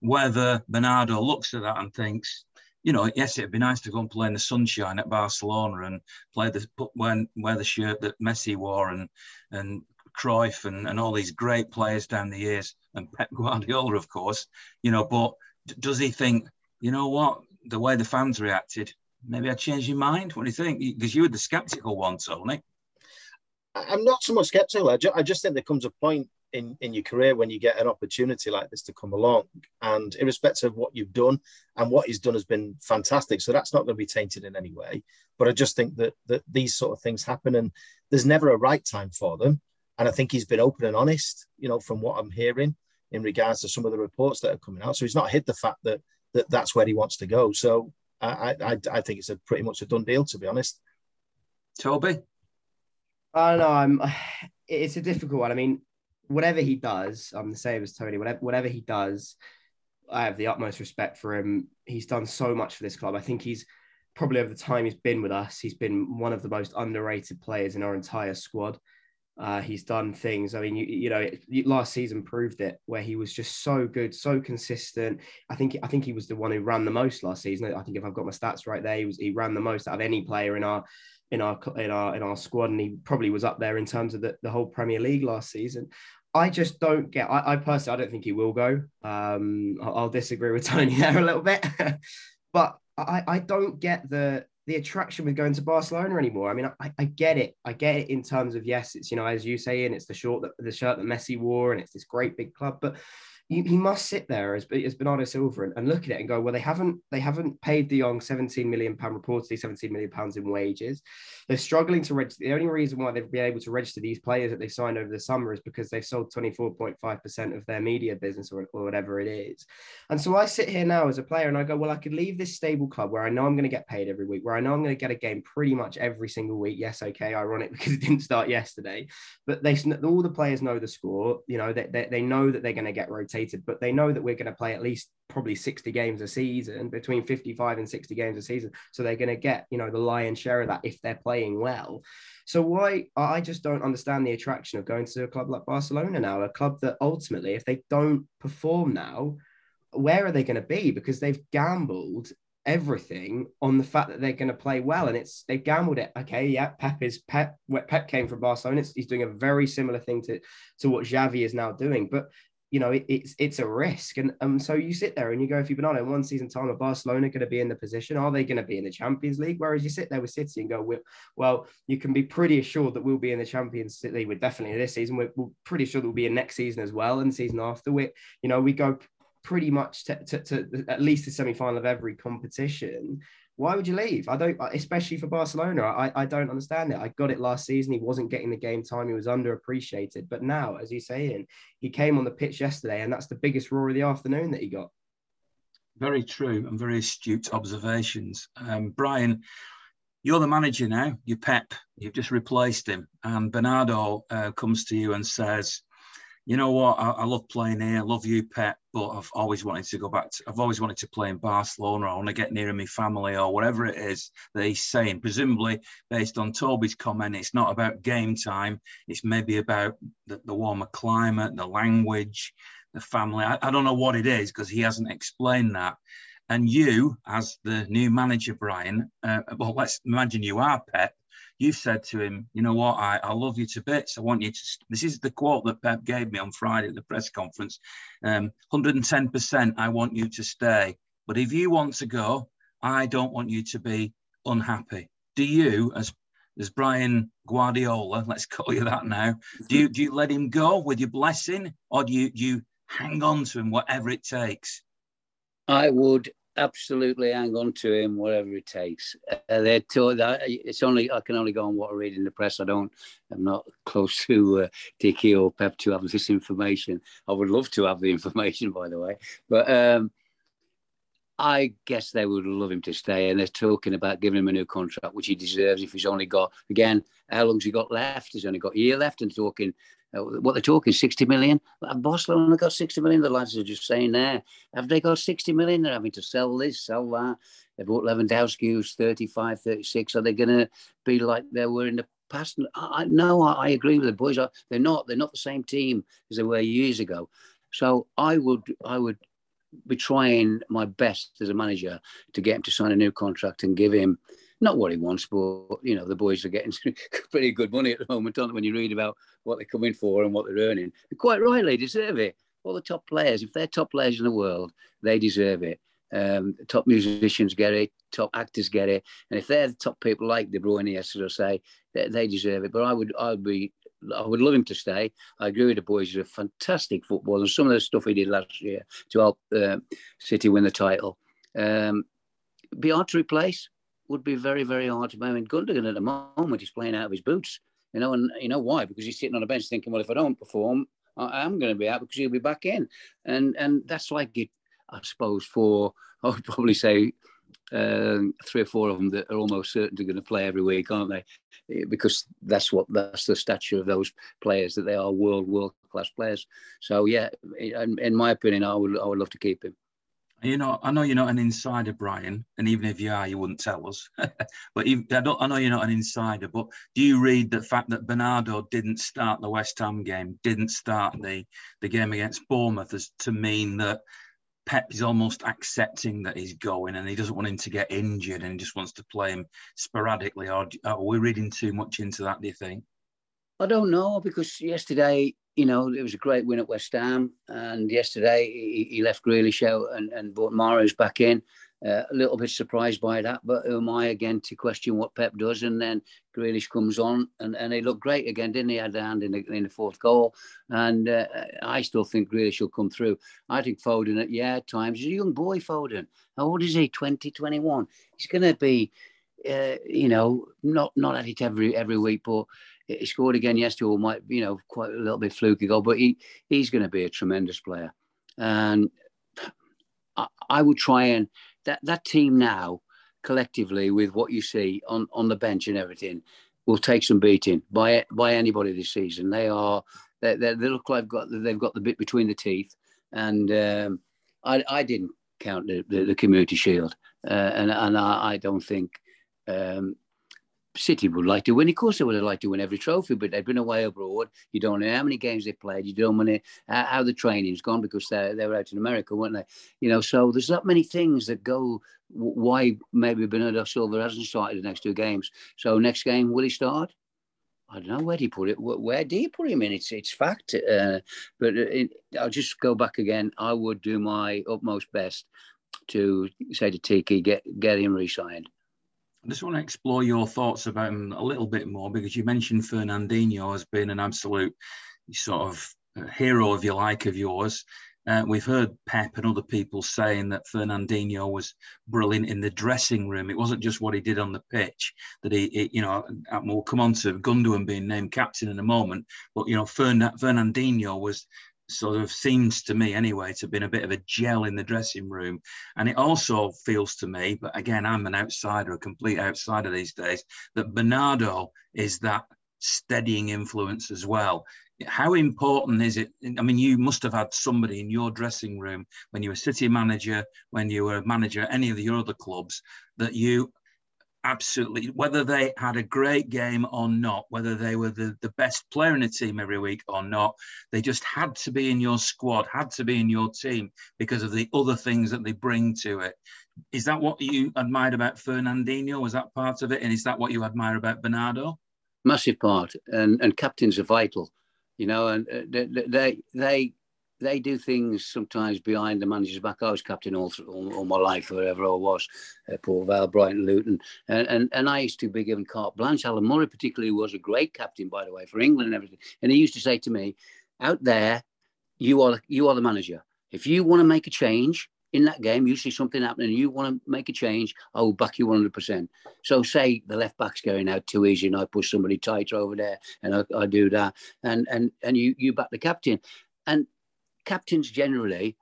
whether Bernardo looks at that and thinks, you know, yes, it'd be nice to go and play in the sunshine at Barcelona and play the when wear the shirt that Messi wore and and Cruyff and, and all these great players down the years and Pep Guardiola, of course, you know, but does he think, you know what, the way the fans reacted, maybe I changed your mind? What do you think? Because you were the skeptical one, Tony. I'm not so much skeptical. I, ju- I just think there comes a point in, in your career when you get an opportunity like this to come along. And irrespective of what you've done and what he's done has been fantastic. So that's not going to be tainted in any way. But I just think that that these sort of things happen and there's never a right time for them. And I think he's been open and honest, you know, from what I'm hearing in regards to some of the reports that are coming out. So he's not hid the fact that that that's where he wants to go. So I I, I think it's a pretty much a done deal, to be honest. Toby, I don't know. I'm [sighs] it's a difficult one. I mean, whatever he does, I'm the same as Tony. Whatever whatever he does, I have the utmost respect for him. He's done so much for this club. I think he's probably over the time he's been with us, he's been one of the most underrated players in our entire squad. Uh, he's done things. I mean, you, you know, last season proved it, where he was just so good, so consistent. I think I think he was the one who ran the most last season. I think if I've got my stats right there, he was he ran the most out of any player in our in our in our in our squad, and he probably was up there in terms of the, the whole Premier League last season. I just don't get. I, I personally, I don't think he will go. Um, I'll, I'll disagree with [laughs] Tony there a little bit, [laughs] but I, I don't get the the attraction with going to Barcelona anymore. I mean, I, I get it. I get it in terms of yes, it's you know as you say, and it's the short the shirt that Messi wore, and it's this great big club. But he, he must sit there as, as Bernardo Silva and, and, look at it and go, well, they haven't they haven't paid De Jong 17 million pound reportedly 17 million pounds in wages. They're struggling to register. The only reason why they've been able to register these players that they signed over the summer is because they've sold 24.5% of their media business or, or whatever it is. And so I sit here now as a player and I go, well, I could leave this stable club where I know I'm going to get paid every week, where I know I'm going to get a game pretty much every single week. Yes, okay, ironic [laughs] because it didn't start yesterday, but they all the players know the score. You know, they, they, they know that they're going to get rotated, but they know that we're going to play at least probably 60 games a season, between 55 and 60 games a season. So they're going to get, you know, the lion's share of that if they're playing well. So why I just don't understand the attraction of going to a club like Barcelona now, a club that ultimately, if they don't perform now, where are they going to be? Because they've gambled everything on the fact that they're going to play well, and it's they've gambled it. Okay, yeah, Pep is Pep. Pep came from Barcelona. It's, he's doing a very similar thing to to what Xavi is now doing, but you know, it, it's it's a risk. And um, so you sit there and you go, if you've been on in one season time, are Barcelona going to be in the position? Are they going to be in the Champions League? Whereas you sit there with City and go, well, you can be pretty assured that we'll be in the Champions League. We're definitely this season. We're, we're pretty sure that we'll be in next season as well, and season after. We, you know, we go pretty much to, to, to at least the semi final of every competition why would you leave? I don't, especially for Barcelona. I, I don't understand it. I got it last season. He wasn't getting the game time. He was underappreciated. But now, as you're saying, he came on the pitch yesterday, and that's the biggest roar of the afternoon that he got. Very true and very astute observations. Um, Brian, you're the manager now. You're Pep. You've just replaced him. And Bernardo uh, comes to you and says, you know what? I, I, love playing here. I love you, Pep, but I've always wanted to go back. To, I've always wanted to play in Barcelona. I want to get nearer my family or whatever it is that he's saying. Presumably, based on Toby's comment, it's not about game time. It's maybe about the, the warmer climate, the language, the family. I, I don't know what it is because he hasn't explained that. And you, as the new manager, Brian, uh, well, let's imagine you are Pep you've said to him, you know what, I, I love you to bits. I want you to. This is the quote that Pep gave me on Friday at the press conference. Um, 110%, I want you to stay. But if you want to go, I don't want you to be unhappy. Do you, as as Brian Guardiola, [laughs] let's call you that now, do you do you let him go with your blessing, or do you do you hang on to him whatever it takes? I would absolutely hang on to him, whatever it takes. Uh, they're told that it's only I can only go on what I read in the press. I don't. I'm not close to uh, Txiki or Pep to have this information. I would love to have the [laughs] information, by the way, but. Um, I guess they would love him to stay, and they're talking about giving him a new contract, which he deserves if he's only got again. How long's he got left? He's only got a year left, and talking uh, what they're talking 60 million. Barcelona got 60 million. The lads are just saying there. Have they got 60 million? They're having to sell this, sell that. They bought Lewandowski, who's 35, 36. Are they going to be like they were in the past? I, no, I, I, agree with the boys. They're not. They're not the same team as they were years ago. So I would, I would be trying my best as a manager to get him to sign a new contract and give him not what he wants, but you know the boys are getting [laughs] pretty good money at the moment, don't they? When you read about what they're coming for and what they're earning, and quite rightly deserve it. All the top players, if they're top players in the world, they deserve it. Um, top musicians get it, top actors get it, and if they're the top people like De Bruyne, yesterday, say they, they deserve it. But I would, I would be I would love him to stay. I agree with the boys. He's a fantastic footballer. And some of the stuff he did last year to help uh, City win the title. Um, be hard to replace would be very, very hard to. I mean, Gundogan at the moment he's playing out of his boots, you know, and you know why? Because he's sitting on a bench thinking, well, if I don't perform, I am going to be out because he'll be back in, and and that's like it, I suppose. For I would probably say um, three or four of them that are almost certain to going to play every week, aren't they? Eh, because that's what that's the stature of those players that they are world world class players. So yeah, in, in my opinion, I would I would love to keep him. You know, I know you're not an insider, Brian, and even if you are, you wouldn't tell us. [laughs] but even, I don't. I know you're not an insider, but do you read the fact that Bernardo didn't start the West Ham game, didn't start the the game against Bournemouth, as to mean that Pep is almost accepting that he's going and he doesn't want him to get injured and he just wants to play him sporadically. Or are we reading too much into that, do you think? I don't know because yesterday, you know, it was a great win at West Ham, and yesterday he, he left Grealish out and, and brought Mahrez back in. Uh, a little bit surprised by that, but who am I again to question what Pep does? And then Grealish comes on, and, and he looked great again, didn't he? Had a hand in the, in the fourth goal, and uh, I still think Grealish will come through. I think Foden, at yeah, at times he's a young boy. Foden, how old is he? 20, 21. He's going to be, uh, you know, not not at it every every week, but he scored again yesterday. Or might you know quite a little bit fluky goal, but he he's going to be a tremendous player, and I, I would try and that that team now collectively with what you see on on the bench and everything will take some beating by by anybody this season. They are they, they look like they've got they've got the bit between the teeth, and um, I I didn't count the, the, the Community Shield, uh, and and I, I don't think um, City would like to win. Of course, they would have liked to win every trophy, but they've been away abroad. You don't know how many games they've played. You don't know how the training's gone because they they were out in America, weren't they? You know, so there's not many things that go why maybe Bernardo Silva hasn't started the next two games. So next game, will he start? I don't know where do you put it. Where do you put him in? It's it's fact. Uh, but it, I'll just go back again. I would do my utmost best to say to Txiki, get get him re-signed. I just want to explore your thoughts about him a little bit more because you mentioned Fernandinho has been an absolute sort of uh, hero, if you like, of yours. Uh, we've heard Pep and other people saying that Fernandinho was brilliant in the dressing room. It wasn't just what he did on the pitch. That he, he you know, we'll come on to Gundogan being named captain in a moment. But you know, Fern, Fernandinho was sort of seems to me anyway to have been a bit of a gel in the dressing room. And it also feels to me, but again, I'm an outsider, a complete outsider these days, that Bernardo is that steadying influence as well. How important is it? I mean, you must have had somebody in your dressing room when you were city manager, when you were a manager any of your other clubs, that you absolutely, whether they had a great game or not, whether they were the, the best player in the team every week or not, they just had to be in your squad, had to be in your team because of the other things that they bring to it. Is that what you admired about Fernandinho? Was that part of it? And is that what you admire about Bernardo? Massive part. And, and captains are vital, you know, and uh, they, they, they they do things sometimes behind the manager's back. I was captain all, all, all my life, wherever I was, uh, Port Vale, Brighton, Luton, and, and and I used to be given carte blanche. Alan Mullery, particularly, was a great captain, by the way, for England and everything. And he used to say to me, "Out there, you are you are the manager. If you want to make a change." In that game, you see something happening, you want to make a change, I will back you 100%. So, say the left back's going out too easy, and I push somebody tighter over there, and I, I do that, and and and you you back the captain, and captains generally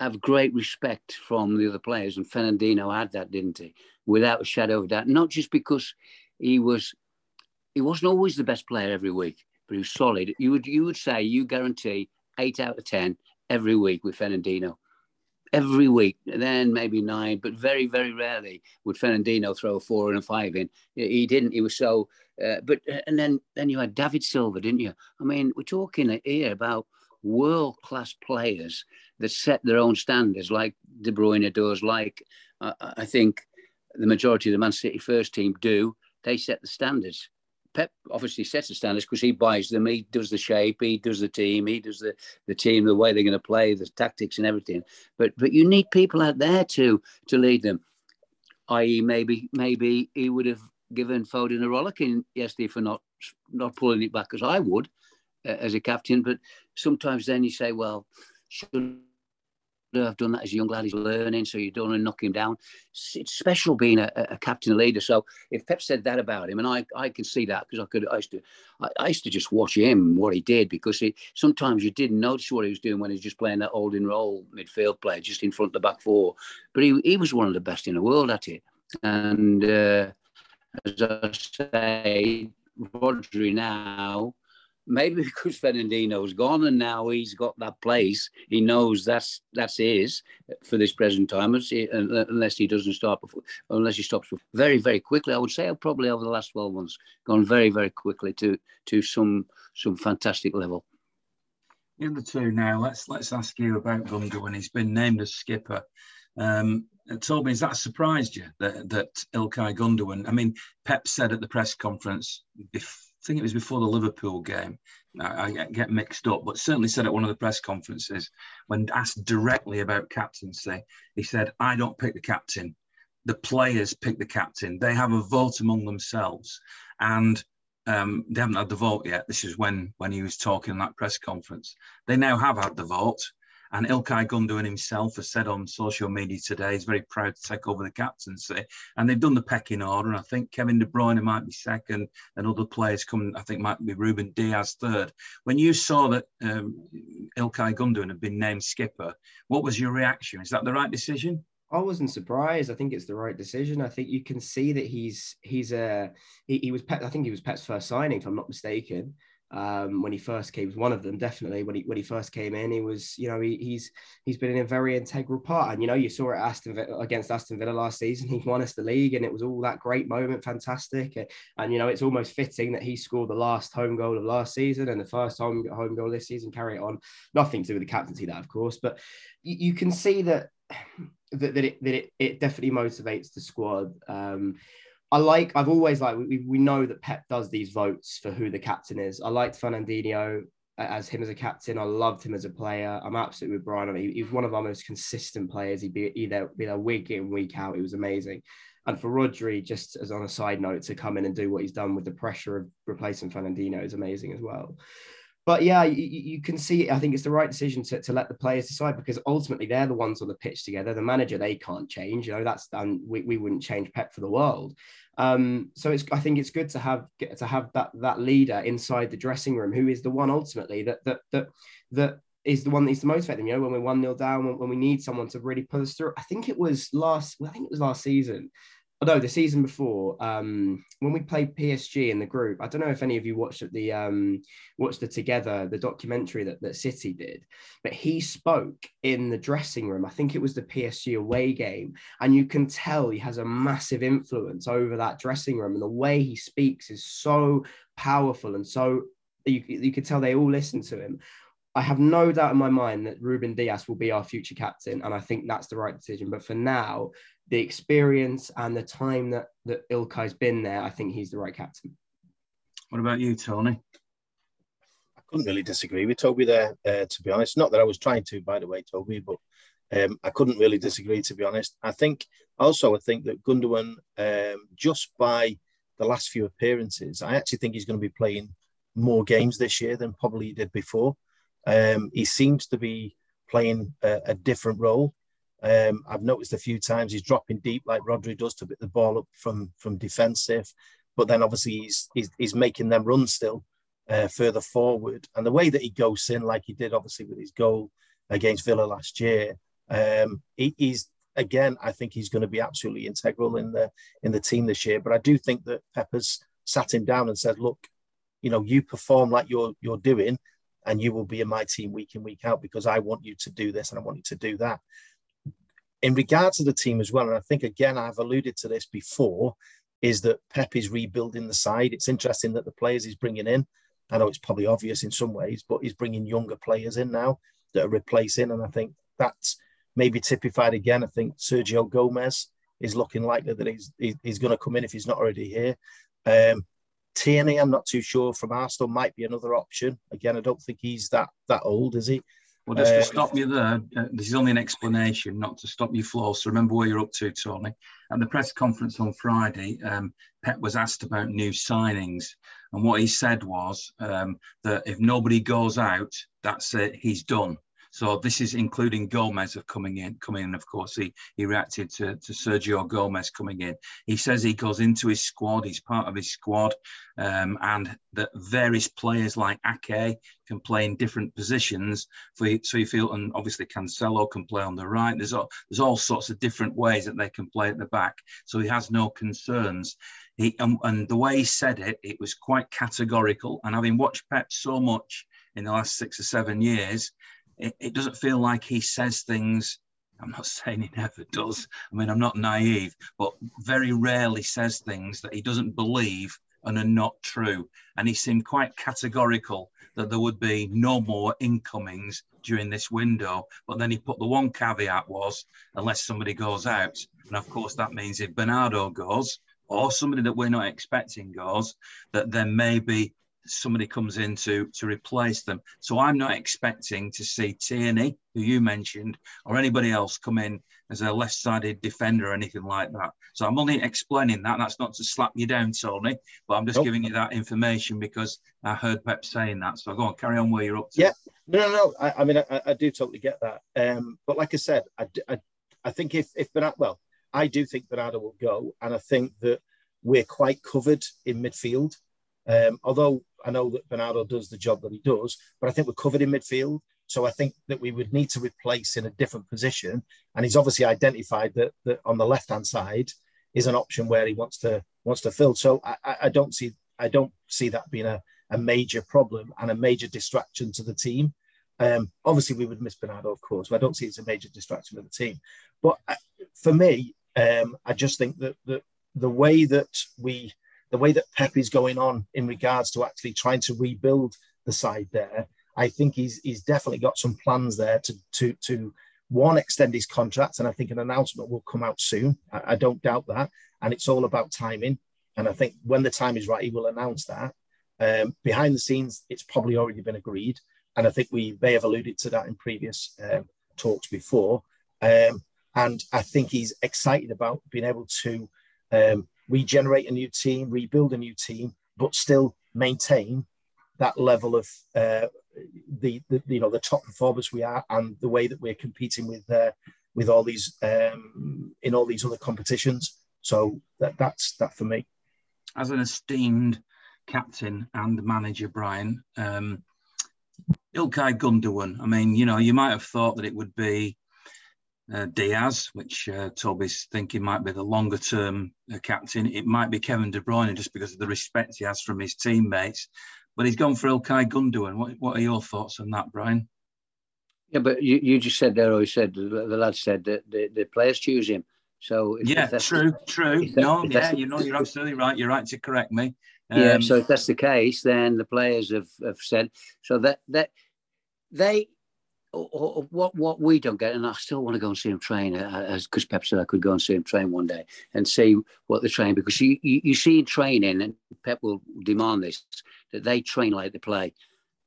have great respect from the other players, and Fernandinho had that, didn't he? Without a shadow of doubt. Not just because he was, he wasn't always the best player every week, but he was solid. You would you would say you guarantee eight out of ten every week with Fernandinho. Every week, then maybe nine, but very, very rarely would Fernandinho throw a four and a five in. He didn't. He was so. Uh, but and then then you had David Silva, didn't you? I mean, we're talking here about world class players that set their own standards, like De Bruyne does, like uh, I think the majority of the Man City first team do. They set the standards. Pep obviously sets the standards because he buys them. He does the shape. He does the team. He does the, the team, the way they're going to play, the tactics and everything. But but you need people out there to to lead them. I.e., maybe maybe he would have given Foden a rollicking yesterday for not not pulling it back as I would uh, as a captain. But sometimes then you say, well, should have done that as a young lad. He's learning, so you don't want to knock him down. It's, special being a, a, captain leader. So if Pep said that about him, and I, I can see that because I could I used to I, I, used to just watch him what he did because he, sometimes you didn't notice what he was doing when he was just playing that holding role midfield player just in front of the back four. But he, he was one of the best in the world at it. And uh, as I say, Rodri now maybe because Fernandinho's gone and now he's got that place, he knows that's that's his for this present time, unless he doesn't before, unless he stops very very quickly. I would say probably over the last twelve months, gone very very quickly to to some some fantastic level. The other two now. Let's let's ask you about Gundogan when he's been named as skipper. Um, Toby, has that surprised you that that Ilkay Gundogan? I mean, Pep said at the press conference I think it was before the Liverpool game. I, I, get mixed up, but certainly said at one of the press conferences when asked directly about captaincy, he said, I don't pick the captain. The players pick the captain. They have a vote among themselves. And um, they haven't had the vote yet. This is when when he was talking in that press conference. They now have had the vote. And Ilkay Gundogan himself has said on social media today he's very proud to take over the captaincy. And they've done the pecking order. And I think Kevin De Bruyne might be second, and other players coming, I think, might be Ruben Dias third. When you saw that um, Ilkay Gundogan had been named skipper, what was your reaction? Is that the right decision? I wasn't surprised. I think it's the right decision. I think you can see that he's he's a he, he was Pep, I think he was Pep's first signing, if I'm not mistaken um, when he first came. was one of them definitely when he when he first came in. He was you know he, he's he's been in a very integral part, and you know you saw it Aston against Aston Villa last season. [laughs] He won us the league, and it was all that great moment, fantastic. And, and you know it's almost fitting that he scored the last home goal of last season and the first home home goal this season. Carry it on. Nothing to do with the captaincy, that of course, but you, you can see that [sighs] that, that, it, that it, it definitely motivates the squad. Um, I like, I've always like, we, we know that Pep does these votes for who the captain is. I liked Fernandinho as him as a captain. I loved him as a player. I'm absolutely with Brian. I mean, he, was one of our most consistent players. He'd be either be a week in, week out. He was amazing. And for Rodri, just as on a side note, to come in and do what he's done with the pressure of replacing Fernandinho is amazing as well but yeah, you, you, can see. I think it's the right decision to, to let the players decide because ultimately they're the ones on the pitch together. The manager they can't change. You know that's done. We, we wouldn't change Pep for the world. Um, so it's I think it's good to have to have that that leader inside the dressing room who is the one ultimately that that that that is the one that needs to motivate them. You know, when we're one nil down, when, when, we need someone to really pull us through. I think it was last. Well, I think it was last season although the season before, um, when we played PSG in the group, I don't know if any of you watched the um, watched the Together, the documentary that, that City did, but he spoke in the dressing room. I think it was the PSG away game, and you can tell he has a massive influence over that dressing room, and the way he speaks is so powerful and so you, you could tell they all listen to him. I have no doubt in my mind that Ruben Dias will be our future captain, and I think that's the right decision. But for now, the experience and the time that that Ilkay's been there, I think he's the right captain. What about you, Tony? I couldn't really disagree with Toby there, uh, to be honest. Not that I was trying to, by the way, Toby, but um, I couldn't really disagree, to be honest. I think also I think that Gundogan, um, just by the last few appearances, I actually think he's going to be playing more games this year than probably he did before. Um, he seems to be playing a, a different role. Um, I've noticed a few times he's dropping deep like Rodri does to pick the ball up from from defensive, but then obviously he's he's, he's making them run still uh, further forward. And the way that he goes in, like he did obviously with his goal against Villa last year, um, he, he's again I think he's going to be absolutely integral in the in the team this year. But I do think that Pepper's sat him down and said, look, you know, you perform like you're you're doing, and you will be in my team week in week out because I want you to do this and I want you to do that in regards to the team as well, and I think again I've alluded to this before, is that Pep is rebuilding the side. It's interesting that the players he's bringing in, I know it's probably obvious in some ways, but he's bringing younger players in now that are replacing, and I think that's maybe typified again. I think Sergio Gomez is looking likely that he's he's going to come in if he's not already here. Um, Tierney, I'm not too sure from Arsenal might be another option. Again, I don't think he's that that old, is he? Well, just to um, stop you there, uh, this is only an explanation, not to stop you flow. So remember where you're up to, Tony. At the press conference on Friday, um, Pep was asked about new signings, and what he said was um, that if nobody goes out, that's it, he's done. So this is including Gomez of coming in, coming in. Of course, he he reacted to, to Sergio Gomez coming in. He says he goes into his squad. He's part of his squad, um, and that various players like Ake can play in different positions. For so you feel, and obviously Cancelo can play on the right. There's all there's all sorts of different ways that they can play at the back. So he has no concerns. He and, and the way he said it, it was quite categorical. And having watched Pep so much in the last six or seven years, it, it doesn't feel like he says things. I'm not [laughs] saying he never does. I mean, I'm not naive, but very rarely says things that he doesn't believe and are not true. And he seemed quite categorical that there would be no more incomings during this window. But then he put the one caveat was unless somebody goes out. And of course, that means if Bernardo goes or somebody that we're not expecting goes, that then maybe somebody comes in to, to replace them. So I'm not expecting to see Tierney, who you mentioned, or anybody else come in as a left-sided defender or anything like that. So I'm only explaining that. That's not to slap you down, Tony, but I'm just nope. giving you that information because I heard Pep saying that. So go on, carry on where you're up to. Yeah, no, no, no. I, I mean, I, I, do totally get that. Um, but like I said, I, I, I think if if Bernardo, well, I do think Bernardo will go, and I think that we're quite covered in midfield. Um, although I know that Bernardo does the job that he does, but I think we're covered in midfield. So I think that we would need to replace in a different position. And he's obviously identified that, that on the left hand side is an option where he wants to wants to fill. So I, I don't see I don't see that being a, a major problem and a major distraction to the team. Um, obviously, we would miss Bernardo, of course, but I don't see it's a major distraction to the team. But uh, for me, um, I just think that, that the way that we the way that Pep is going on in regards to actually trying to rebuild the side there, I think he's he's definitely got some plans there to to to one extend his contract, and I think an announcement will come out soon. I, I don't doubt that, and it's all about timing. And I think when the time is right, he will announce that. Um, behind the scenes, it's probably already been agreed, and I think we may have alluded to that in previous um, talks before. Um, and I think he's excited about being able to um, regenerate a new team, rebuild a new team, but still maintain that level of uh, the, the, you know the top performers we are and the way that we're competing with uh, with all these um, in all these other competitions. So that, that's that for me. As an esteemed captain and manager, Brian, um, Ilkay Gundogan. I mean, you know, you might have thought that it would be uh, Dias, which uh, Toby's thinking might be the longer term uh, captain. It might be Kevin De Bruyne just because of the respect he has from his teammates. But he's gone for Ilkay Gundogan. What, what are your thoughts on that, Brian? Yeah, but you, you just said there, or you said, the, the lad said that the, the players choose him. So if, yeah, if true, the, true. No, yeah, you know, you're absolutely right. You're right to correct me. Um, yeah, so if that's the case, then the players have, have said so that that they what what we don't get, and I still want to go and see him train, uh, as because Pep said I could go and see him train one day and see what they train because you, you, you see in training, and Pep will demand this that they train like they play,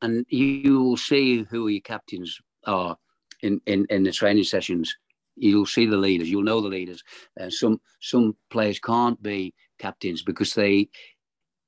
and you will see who your captains are in, in, in the training sessions. You'll see the leaders. You'll know the leaders. Uh, some some players can't be captains because they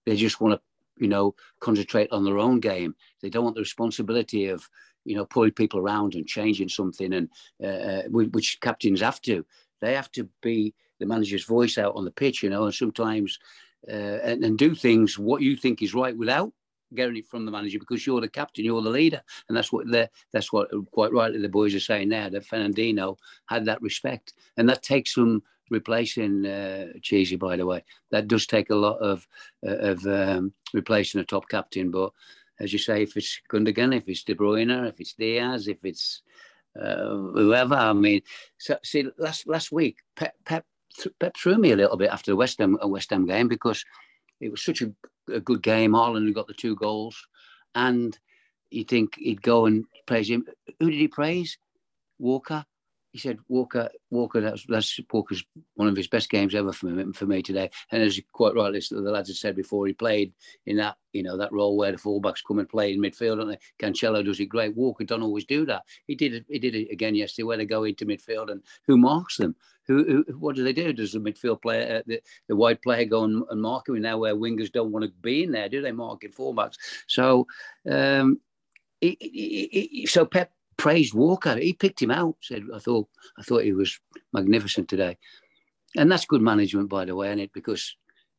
they just want to you know concentrate on their own game. They don't want the responsibility of you know, pulling people around and changing something, and uh, uh which captains have to. They have to be the manager's voice out on the pitch, you know, and sometimes uh, and, and do things what you think is right without getting it from the manager because you're the captain, you're the leader, and that's what that's what quite rightly the boys are saying there. That Fernandinho had that respect, and that takes some replacing uh, Cheesy. By the way, that does take a lot of uh, of um, replacing a top captain, but as you say, if it's Gundogan, if it's De Bruyne, if it's Dias, if it's uh, whoever. I mean, so, see, last last week, Pep, Pep, Pep threw me a little bit after the West Ham West Ham game because it was such a, a good game. Haaland got the two goals, and you think he'd go and praise him. Who did he praise? Walker he said Walker, Walker, that's, that's Walker's one of his best games ever for me, for me today. And as you quite rightly the lads had said before, he played in that, you know, that role where the fullbacks come and play in midfield, they? Cancelo does it great. Walker don't always do that. He did it. He did it again yesterday, where they go into midfield and who marks them. Who, who what do they do? Does the midfield player, uh, the, the wide player, go and, and mark him now? Where wingers don't want to be in there, do they? Marking fullbacks. So, um, he, he, he, so Pep praised Walker. He picked him out. Said, "I thought, I thought he was magnificent today," and that's good management, by the way, isn't it? Because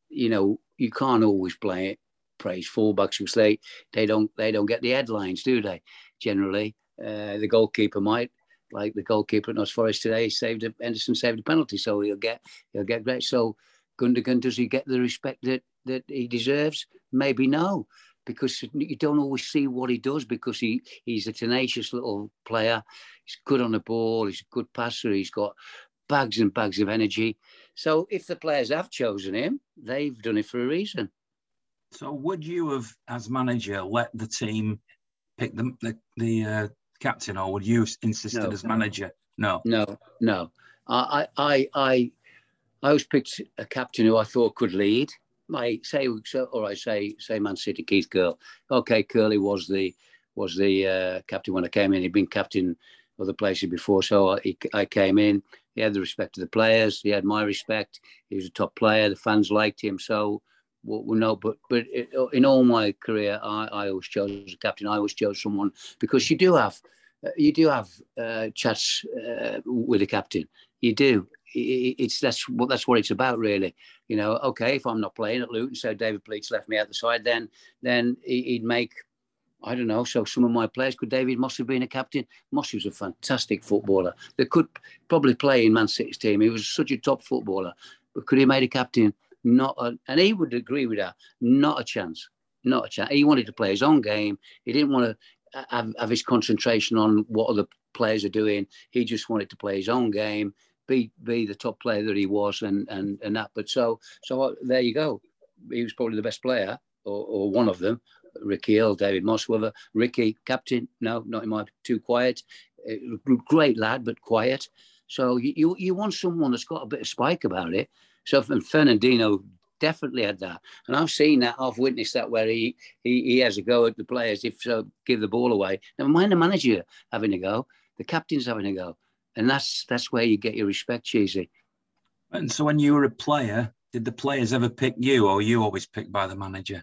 you know you can't always play it, praise fullbacks because they they don't they don't get the headlines, do they? Generally, uh, the goalkeeper might, like the goalkeeper at Notts Forest today, saved a, Henderson saved a penalty, so he'll get he'll get great. So Gundogan does he get the respect that that he deserves? Maybe no because you don't always see what he does because he, he's a tenacious little player. He's good on the ball. He's a good passer. He's got bags and bags of energy. So if the players have chosen him, they've done it for a reason. So would you have, as manager, let the team pick the the, the uh, captain, or would you have insisted no, as manager? No, no, no. I I I I always picked a captain who I thought could lead my say so, or I say say Man City Keith Curle. Okay, Curly was the was the uh, captain when I came in. He'd been captain other places before, so I, I came in. He had the respect of the players. He had my respect. He was a top player. The fans liked him. So well, no, but but in all my career, I, I always chose a captain. I always chose someone because you do have you do have uh, chats uh, with the captain. You do, it's that's what that's what it's about really. You know okay if i'm not playing at luton so david Pleat's left me out the side then then he'd make i don't know so some of my players could david moss have been a captain. Moss was a fantastic footballer. That could probably play in man city's team. He was such a top footballer. But could he made a captain? Not a, and he would agree with that. Not a chance. Not a chance. He wanted to play his own game. He didn't want to uh, have, have his concentration on what other players are doing. He just wanted to play his own game be be the top player that he was and and and that. But so so there you go. He was probably the best player or, or one of them. Ricky Hill, David Moss, whether Ricky captain, no, not in my too quiet. Uh, great lad, but quiet. So you, you you want someone that's got a bit of spike about it. So Fernandinho definitely had that, and I've seen that. I've witnessed that where he he, he has a go at the players. If so, give the ball away. Never mind the manager having a go. The captain's having a go and that's that's where you get your respect, Cheesy. And so, when you were a player, did the players ever pick you, or you always picked by the manager?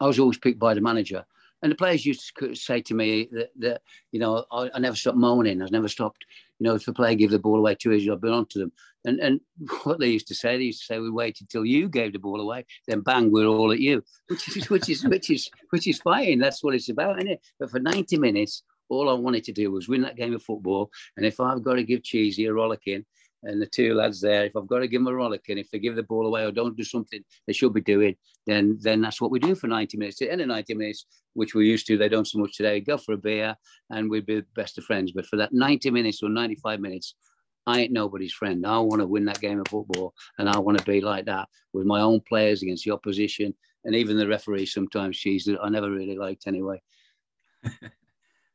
I was always picked by the manager, and the players used to say to me that, that you know I, I, never stopped moaning. I've never stopped. You know, if the player gave the ball away too easy, I'd be on to them. And and [laughs] what they used to say, they used to say, "We waited till you gave the ball away, then bang, we're all at you," which is which is which is which is fine. That's what it's about, isn't it? But for ninety minutes, all I wanted to do was win that game of football. And if I've got to give Cheesy a rollicking, and the two lads there, if I've got to give them a rollicking, if they give the ball away or don't do something they should be doing, then then that's what we do for 90 minutes. In the 90 minutes, which we're used to, they don't so much today, go for a beer and we'd be best of friends. But for that 90 minutes or 95 minutes, I ain't nobody's friend. I want to win that game of football and I want to be like that with my own players against the opposition and even the referee sometimes she's I never really liked anyway. [laughs]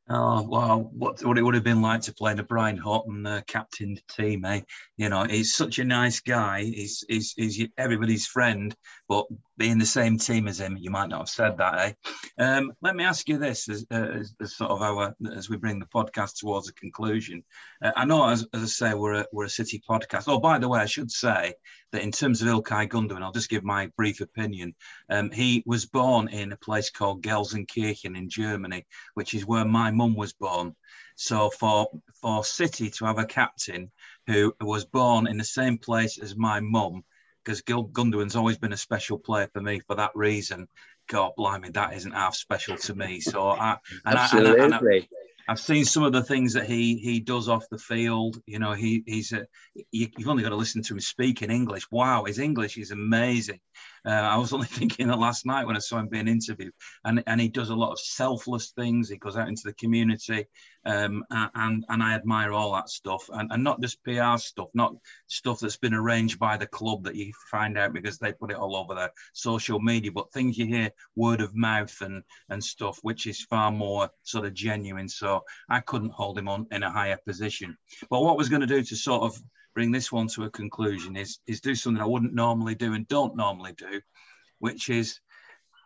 Oh wow! What what it would have been like to play the Brian Horton uh, captained team, eh? You know, he's such a nice guy. He's he's he's everybody's friend, but being the same team as him, you might not have said that, eh? Um, let me ask you this, as, as, as, sort of our as we bring the podcast towards a conclusion. Uh, I know, as, as I say, we're a, we're a city podcast. Oh, by the way, I should say that in terms of Ilkay Gundogan, I'll just give my brief opinion. Um, he was born in a place called Gelsenkirchen in Germany, which is where my mum was born. So for for City to have a captain who was born in the same place as my mum because Gil Gundogan's always been a special player for me for that reason. God blimey, that isn't half special to me. So I and absolutely. I, and I, and I, I've seen some of the things that he he does off the field. You know, he he's a, you, have only got to listen to him speak in English. Wow, his English is amazing. Uh, I was only [laughs] thinking that last night when I saw him being interviewed, and and he does a lot of selfless things. He goes out into the community, um, and and I admire all that stuff, and, and not just PR stuff, not stuff that's been arranged by the club that you find out because they put it all over their social media, but things you hear word of mouth and and stuff, which is far more sort of genuine. So I couldn't hold him on in a higher position. But what was going to do to sort of bring this one to a conclusion is is do something I wouldn't normally do and don't normally do, which is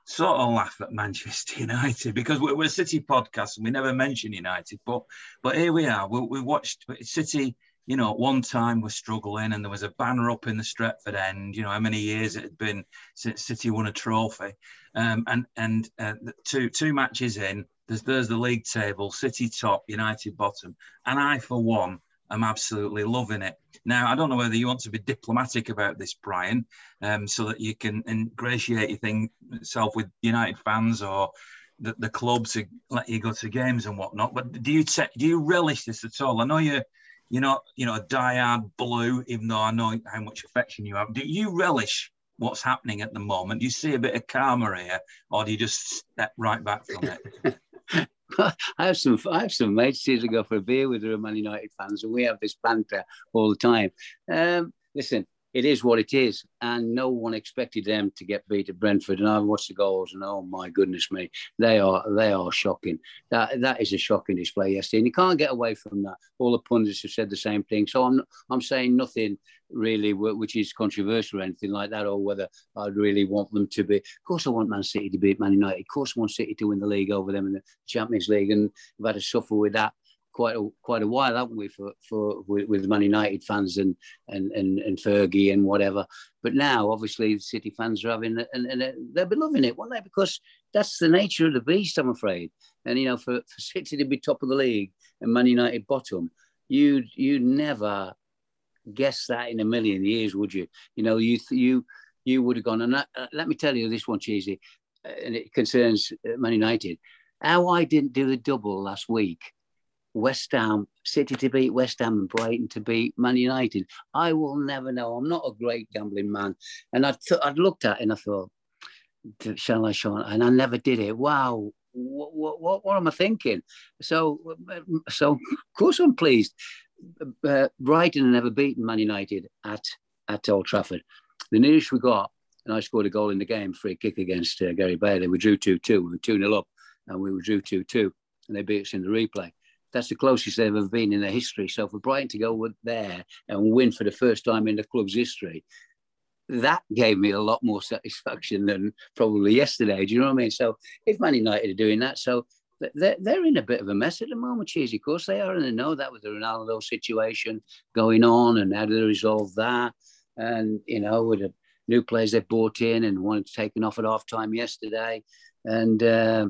sort of laugh at Manchester [laughs] United because we're, we're a City podcast and we never mention United, but but here we are. We, we watched City. You know, at one time we're struggling, and there was a banner up in the Stretford end. You know how many years it had been since City won a trophy, um, and and uh, two two matches in, There's, there's the league table, City top, United bottom. And I, for one, am absolutely loving it. Now, I don't know whether you want to be diplomatic about this, Brian, um, so that you can ingratiate yourself with United fans or the, the club to let you go to games and whatnot. But do you te- do you relish this at all? I know you're you're not you know a diehard blue, even though I know how much affection you have. Do you relish what's happening at the moment? Do you see a bit of karma here, or do you just step right back from it? [laughs] [laughs] I have some I have some mates here to go for a beer with the Man United fans, and we have this banter all the time. Um, listen, it is what it is, and no one expected them to get beat at Brentford. And I've watched the goals, and oh my goodness me, they are they are shocking. That that is a shocking display yesterday, and you can't get away from that. All the pundits have said the same thing, so I'm I'm saying nothing really which is controversial or anything like that, or whether I'd really want them to be. Of course, I want Man City to beat Man United. Of course, I want City to win the league over them in the Champions League, and I've had to suffer with that quite a quite a while, haven't we, for for with, with Man United fans and, and and and Fergie and whatever. But now, obviously, City fans are having and, and they'll be loving it, won't they? Because that's the nature of the beast, I'm afraid. And you know, for, for City to be top of the league and Man United bottom, you you never guess that in a million years, would you? You know, you you you would have gone. And that, uh, let me tell you this one, cheesy, uh, and it concerns uh, Man United. How I didn't do the double last week West Ham, City to beat West Ham and Brighton to beat Man United. I will never know. I'm not a great gambling man. And I'd, th- I'd looked at it and I thought, shall I, I? And I never did it. Wow. What, what, what, am I thinking? So, so of course I'm pleased. Uh, Brighton had never beaten Man United at, at Old Trafford. The nearest we got, and I scored a goal in the game, free kick against uh, Gary Bailey. We drew 2 2. We were 2 0 up, and we drew 2 2, and they beat us in the replay that's the closest they've ever been in their history. So for Brighton to go there and win for the first time in the club's history, that gave me a lot more satisfaction than probably yesterday. Do you know what I mean? So if Man United are doing that, so they're, they're in a bit of a mess at the moment, Cheesy. Of course they are, and they know that with the Ronaldo situation going on and how do they resolve that? And, you know, with the new players they've brought in and wanted one taken off at half time yesterday. And, uh,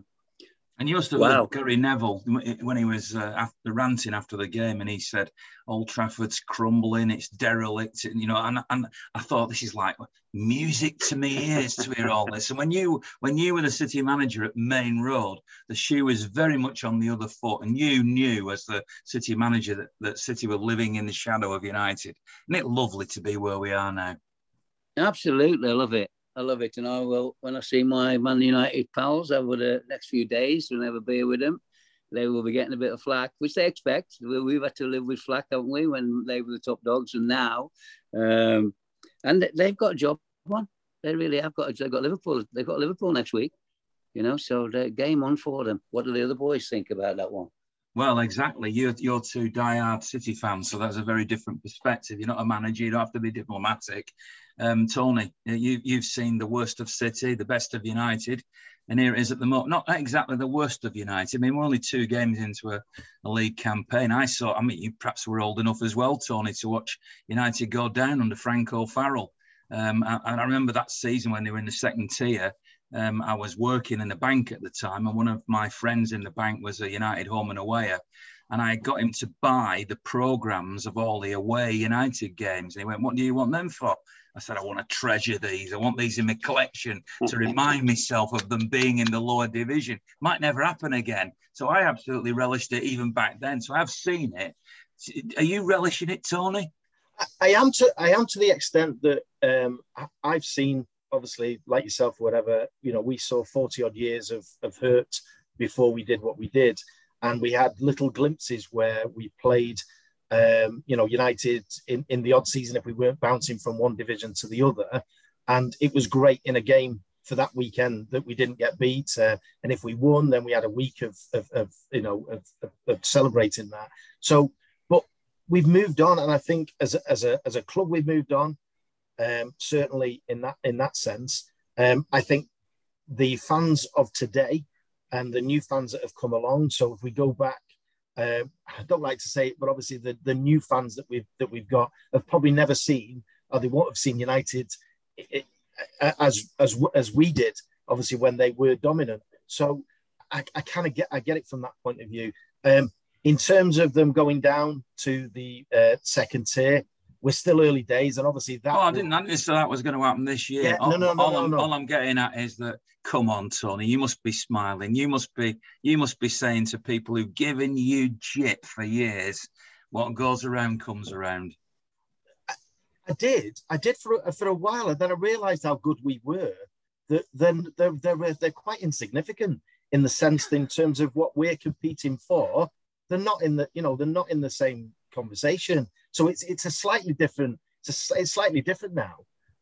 and you must have wow. Gary Neville when he was uh, after ranting after the game, and he said, "Old Trafford's crumbling, it's derelict." You know, and, and I thought this is like music to me ears to hear all this. And when you when you were the city manager at Maine Road, the shoe was very much on the other foot, and you knew as the city manager that, that City were living in the shadow of United. Isn't it lovely to be where we are now? Absolutely, I love it. I love it. And I will, when I see my Man United pals over the next few days, we'll have a beer with them. They will be getting a bit of flack, which they expect. We've had to live with flack, haven't we, when they were the top dogs and now. Um, and they've got a job one. They really have got. They've got Liverpool. They've got Liverpool next week. You know, so the game on for them. What do the other boys think about that one? Well, exactly. You're, you're two diehard City fans, so that's a very different perspective. You're not a manager, you don't have to be diplomatic. Um, Tony, you, you've seen the worst of City, the best of United, and here it is at the moment. Not exactly the worst of United. I mean, we're only two games into a, a league campaign. I saw, I mean, you perhaps were old enough as well, Tony, to watch United go down under Frank O'Farrell. Um, and I remember that season when they were in the second tier um, I was working in the bank at the time, and one of my friends in the bank was a United home and awayer. And I got him to buy the programs of all the away United games. And he went, What do you want them for? I said, I want to treasure these. I want these in my collection to [laughs] remind myself of them being in the lower division. Might never happen again. So I absolutely relished it even back then. So I've seen it. Are you relishing it, Tony? I am to I am to the extent that um, I've seen obviously, like yourself, whatever, you know, we saw 40 odd years of, of hurt before we did what we did. And we had little glimpses where we played, um, you know, United in, in the odd season if we weren't bouncing from one division to the other. And it was great in a game for that weekend that we didn't get beat. Uh, and if we won, then we had a week of, of, of you know, of, of, of, celebrating that. So, but we've moved on. And I think as a, as a, as a club, we've moved on um, certainly in that in that sense. Um, I think the fans of today and the new fans that have come along. So if we go back, um, I don't like to say it, but obviously the, the new fans that we've that we've got have probably never seen, or they won't have seen United as as as we did. Obviously when they were dominant. So I, I kind of get I get it from that point of view. Um, in terms of them going down to the uh, second tier, we're still early days, and obviously that. Oh, I didn't understand that was going to happen this year. Yeah, all, no, no, no, all, no, I'm, no. all I'm getting at is that, come on, Tony, you must be smiling. You must be, you must be saying to people who've given you jip for years, what goes around comes around. I did, I did for a, for a while, and then I realised how good we were. That then they're, they're they're quite insignificant in the sense that in terms of what we're competing for. They're not in the you know they're not in the same conversation. So it's it's a slightly different. It's, a, it's slightly different now.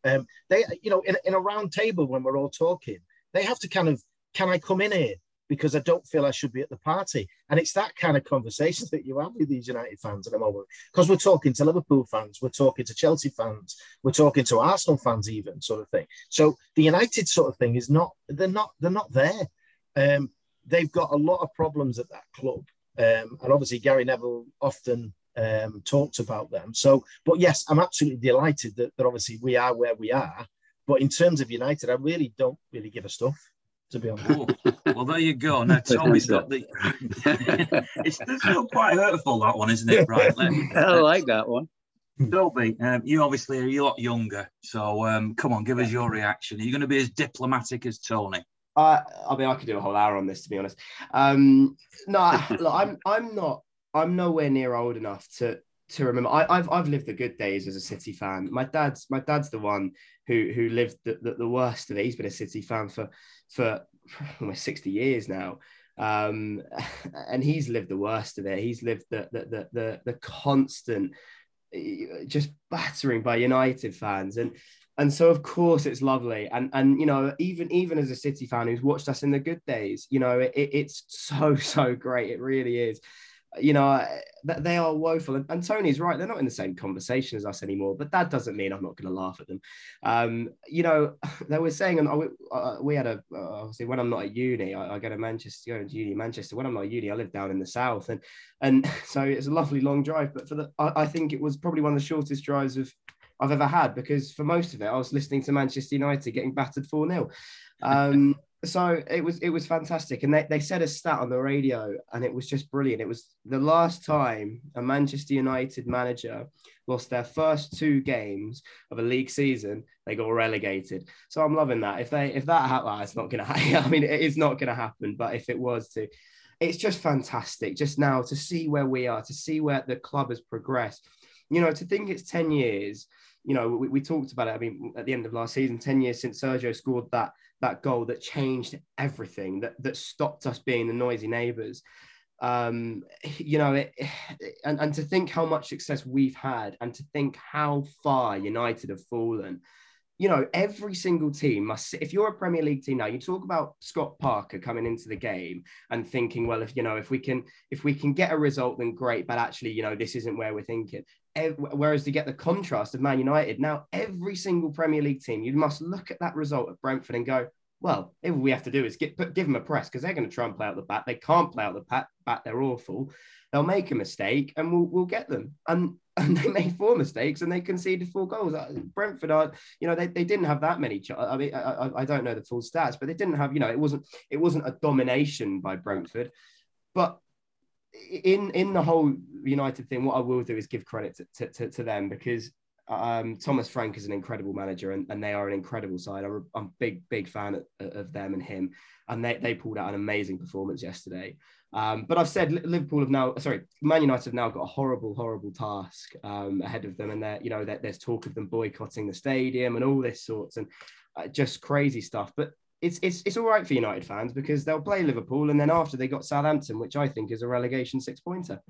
Um, they you know in, in a round table when we're all talking, they have to kind of can I come in here because I don't feel I should be at the party. And it's that kind of conversation [laughs] that you have with these United fans at the moment. Because we're talking to Liverpool fans, we're talking to Chelsea fans, we're talking to Arsenal fans, even sort of thing. So the United sort of thing is not, they're not, they're not there. Um, they've got a lot of problems at that club. Um, and obviously Gary Neville often um, talks about them. So, but yes, I'm absolutely delighted that, that obviously we are where we are. But in terms of United, I really don't really give a stuff to be honest. Well, there you go. Now, [laughs] Tommy's got the. [laughs] it's, it's still quite hurtful, that one, isn't it? Right. Let, I like that one. Toby, um, you obviously are a lot younger. So um, come on, give us your reaction. Are you going to be as diplomatic as Tony? I, I mean, I could do a whole hour on this, to be honest. Um, no, look, I'm, I'm not, I'm nowhere near old enough to, to remember. I, have I've lived the good days as a City fan. My dad's, my dad's the one who, who lived the, the, the worst of it. He's been a City fan for, for [laughs] almost 60 years now. Um, [laughs] and he's lived the worst of it. He's lived the, the, the, the, the constant just battering by United fans. And, and so of course it's lovely and and you know even even as a city fan who's watched us in the good days you know it, it's so [laughs] so great it really is you know they are woeful and, and, tony's right they're not in the same conversation as us anymore but that doesn't mean i'm not going to laugh at them um you know [laughs] they were saying and we, uh, we had a uh, obviously when i'm not at uni i, I go to manchester go to uni manchester when i'm not at uni i live down in the south and and [laughs] so it's a lovely long drive but for the I, I think it was probably one of the shortest drives of I've ever had because for most of it I was listening to Manchester United getting battered 4 0. Um, so it was it was fantastic. And they, they said a stat on the radio and it was just brilliant. It was the last time a Manchester United manager lost their first two games of a league season, they got relegated. So I'm loving that. If they if that happens, it's not gonna [laughs] happen I mean it is not gonna happen, but if it was to, it's just fantastic just now to see where we are, to see where the club has progressed. You know, to think it's 10 years you know, we, we talked about it. I mean, at the end of last season, 10 years since Sergio scored that that goal that changed everything, that that stopped us being the noisy neighbours. Um, you know, it, [sighs] and, and to think how much success we've had and to think how far United have fallen. You know, every single team must. If you're a Premier League team now, you talk about Scott Parker coming into the game and thinking, well, if you know, if we can, if we can get a result, then great. But actually, you know, this isn't where we're thinking whereas to get the contrast of Man United, now every single Premier League team, you must look at that result at Brentford and go, well, all we have to do is get, put, give them a press because they're going to try and play out the back. They can't play out the back, back. They're awful. They'll make a mistake and we'll, we'll get them. And, [laughs] and they made four mistakes and they conceded four goals. Uh, Brentford are, you know, they, they didn't have that many. Ch- I mean, I, I don't know the full stats, but they didn't have, you know, it wasn't it wasn't a domination by Brentford, but in in the whole United thing, what I will do is give credit to, to, to, them because um, Thomas Frank is an incredible manager and, and they are an incredible side. I'm a big, big fan of, of, them and him. And they, they pulled out an amazing performance yesterday. Um, but I've said Liverpool have now, sorry, Man United have now got a horrible, horrible task um, ahead of them. And they're, you know, there's talk of them boycotting the stadium and all this sorts and uh, just crazy stuff. But it's it's it's all right for United fans because they'll play Liverpool and then after they got Southampton, which I think is a relegation six pointer.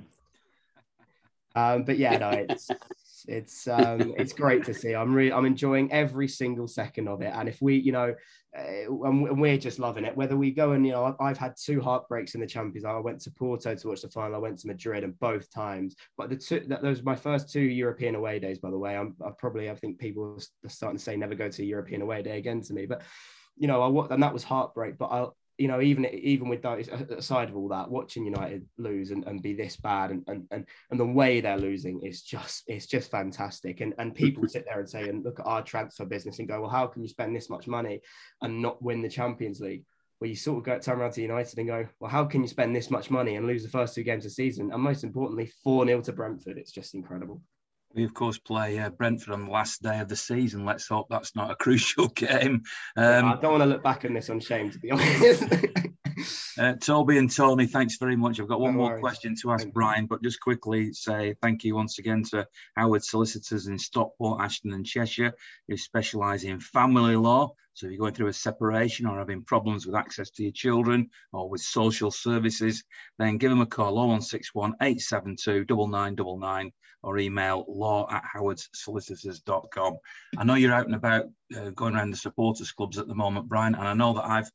Um, but yeah, no, it's [laughs] it's um, it's great to see. I'm really I'm enjoying every single second of it. And if we, you know, uh, and we're just loving it. Whether we go and you know, I've had two heartbreaks in the Champions. I went to Porto to watch the final. I went to Madrid, and both times. But the two that those were my first two European away days. By the way, I'm I probably I think people are starting to say never go to a European away day again to me, but you know, I and that was heartbreak. But I, you know, even even with those aside of all that, watching United lose and, and be this bad and, and and and the way they're losing is just it's just fantastic. And and people sit there and say and look at our transfer business and go, well, how can you spend this much money and not win the Champions League? where you sort of go turn around to United and go, well, how can you spend this much money and lose the first two games of the season? And most importantly, 4 0 to Brentford. It's just incredible. We, of course, play uh, Brentford on the last day of the season. Let's hope that's not a [laughs] crucial game. Um, I don't want to look back on this unashamed, to be honest. [laughs] uh, Toby and Tony, thanks very much. I've got one no more question to ask Brian, but just quickly say thank you once again to Howard Solicitors in Stockport, Ashton, and Cheshire, who specialise in family law. So if you're going through a separation or having problems with access to your children or with social services, then give them a call 0161 872 9999 or email law at howardsolicitors.com. I know you're out and about uh, going around the supporters clubs at the moment, Brian, and I know that I've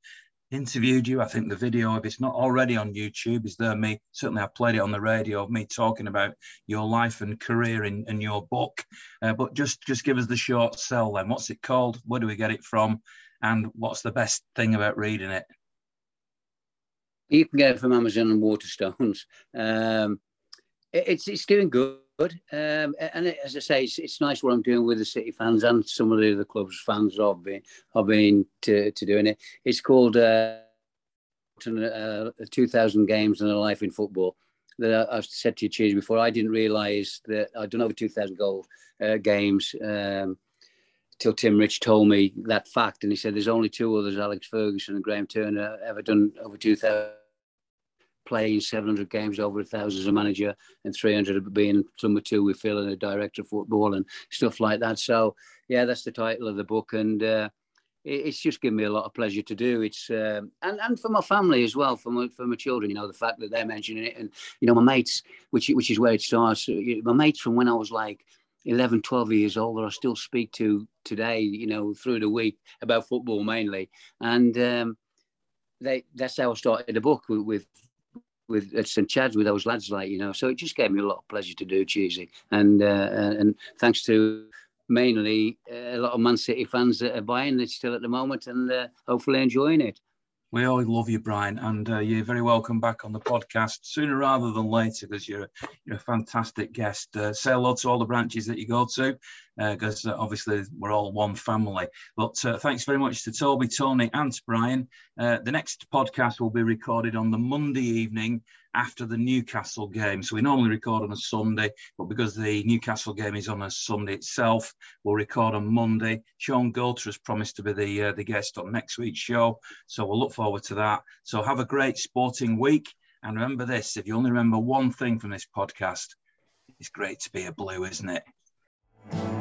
interviewed you. I think the video, if it's not already on YouTube, is there. Me certainly, I've played it on the radio of me talking about your life and career in, in your book. Uh, but just just give us the short sell then. What's it called? Where do we get it from? And what's the best thing about reading it? You can get it from Amazon and Waterstones. Um, it, it's it's doing good good. Um, and it, as I say, it's, it's, nice what I'm doing with the City fans and some of the other clubs fans have been have been to, to doing it. It's called uh, uh, 2,000 games and a life in football. That I, have said to you, Cheese, before. I didn't realise that I'd done over 2,000 goal uh, games. Um, till Tim Rich told me that fact, and he said there's only two others, Alex Ferguson and Graham Turner, ever done over 2,000 playing 700 games over a thousand as a manager and 300 being number two with Phil and a director of football and stuff like that. So yeah, that's the title of the book, and uh, it's just given me a lot of pleasure to do. It's um, and and for my family as well, for my for my children. You know, the fact that they're mentioning it, and you know, my mates, which which is where it starts. My mates from when I was like 11, 12 years old that I still speak to today, you know, through the week about football mainly. And um, they that's how I started the book with, with with at St Chad's with those lads, like you know. So it just gave me a lot of pleasure to do Cheesy, and uh, and thanks to mainly uh, a lot of Man City fans that are buying it still at the moment, and uh, hopefully enjoying it. We always love you, Brian, and uh, you're very welcome back on the podcast sooner rather than later because you're you're a fantastic guest. Uh, say hello to all the branches that you go to because uh, uh, obviously we're all one family. But uh, thanks very much to Toby, Tony, and Brian. Uh, the next podcast will be recorded on the Monday evening after the Newcastle game. So we normally record on a Sunday, but because the Newcastle game is on a Sunday itself, we'll record on Monday. Shaun Goater has promised to be the uh, the guest on next week's show, so we'll look forward to that. So have a great sporting week, and remember this: if you only remember one thing from this podcast, it's great to be a blue, isn't it?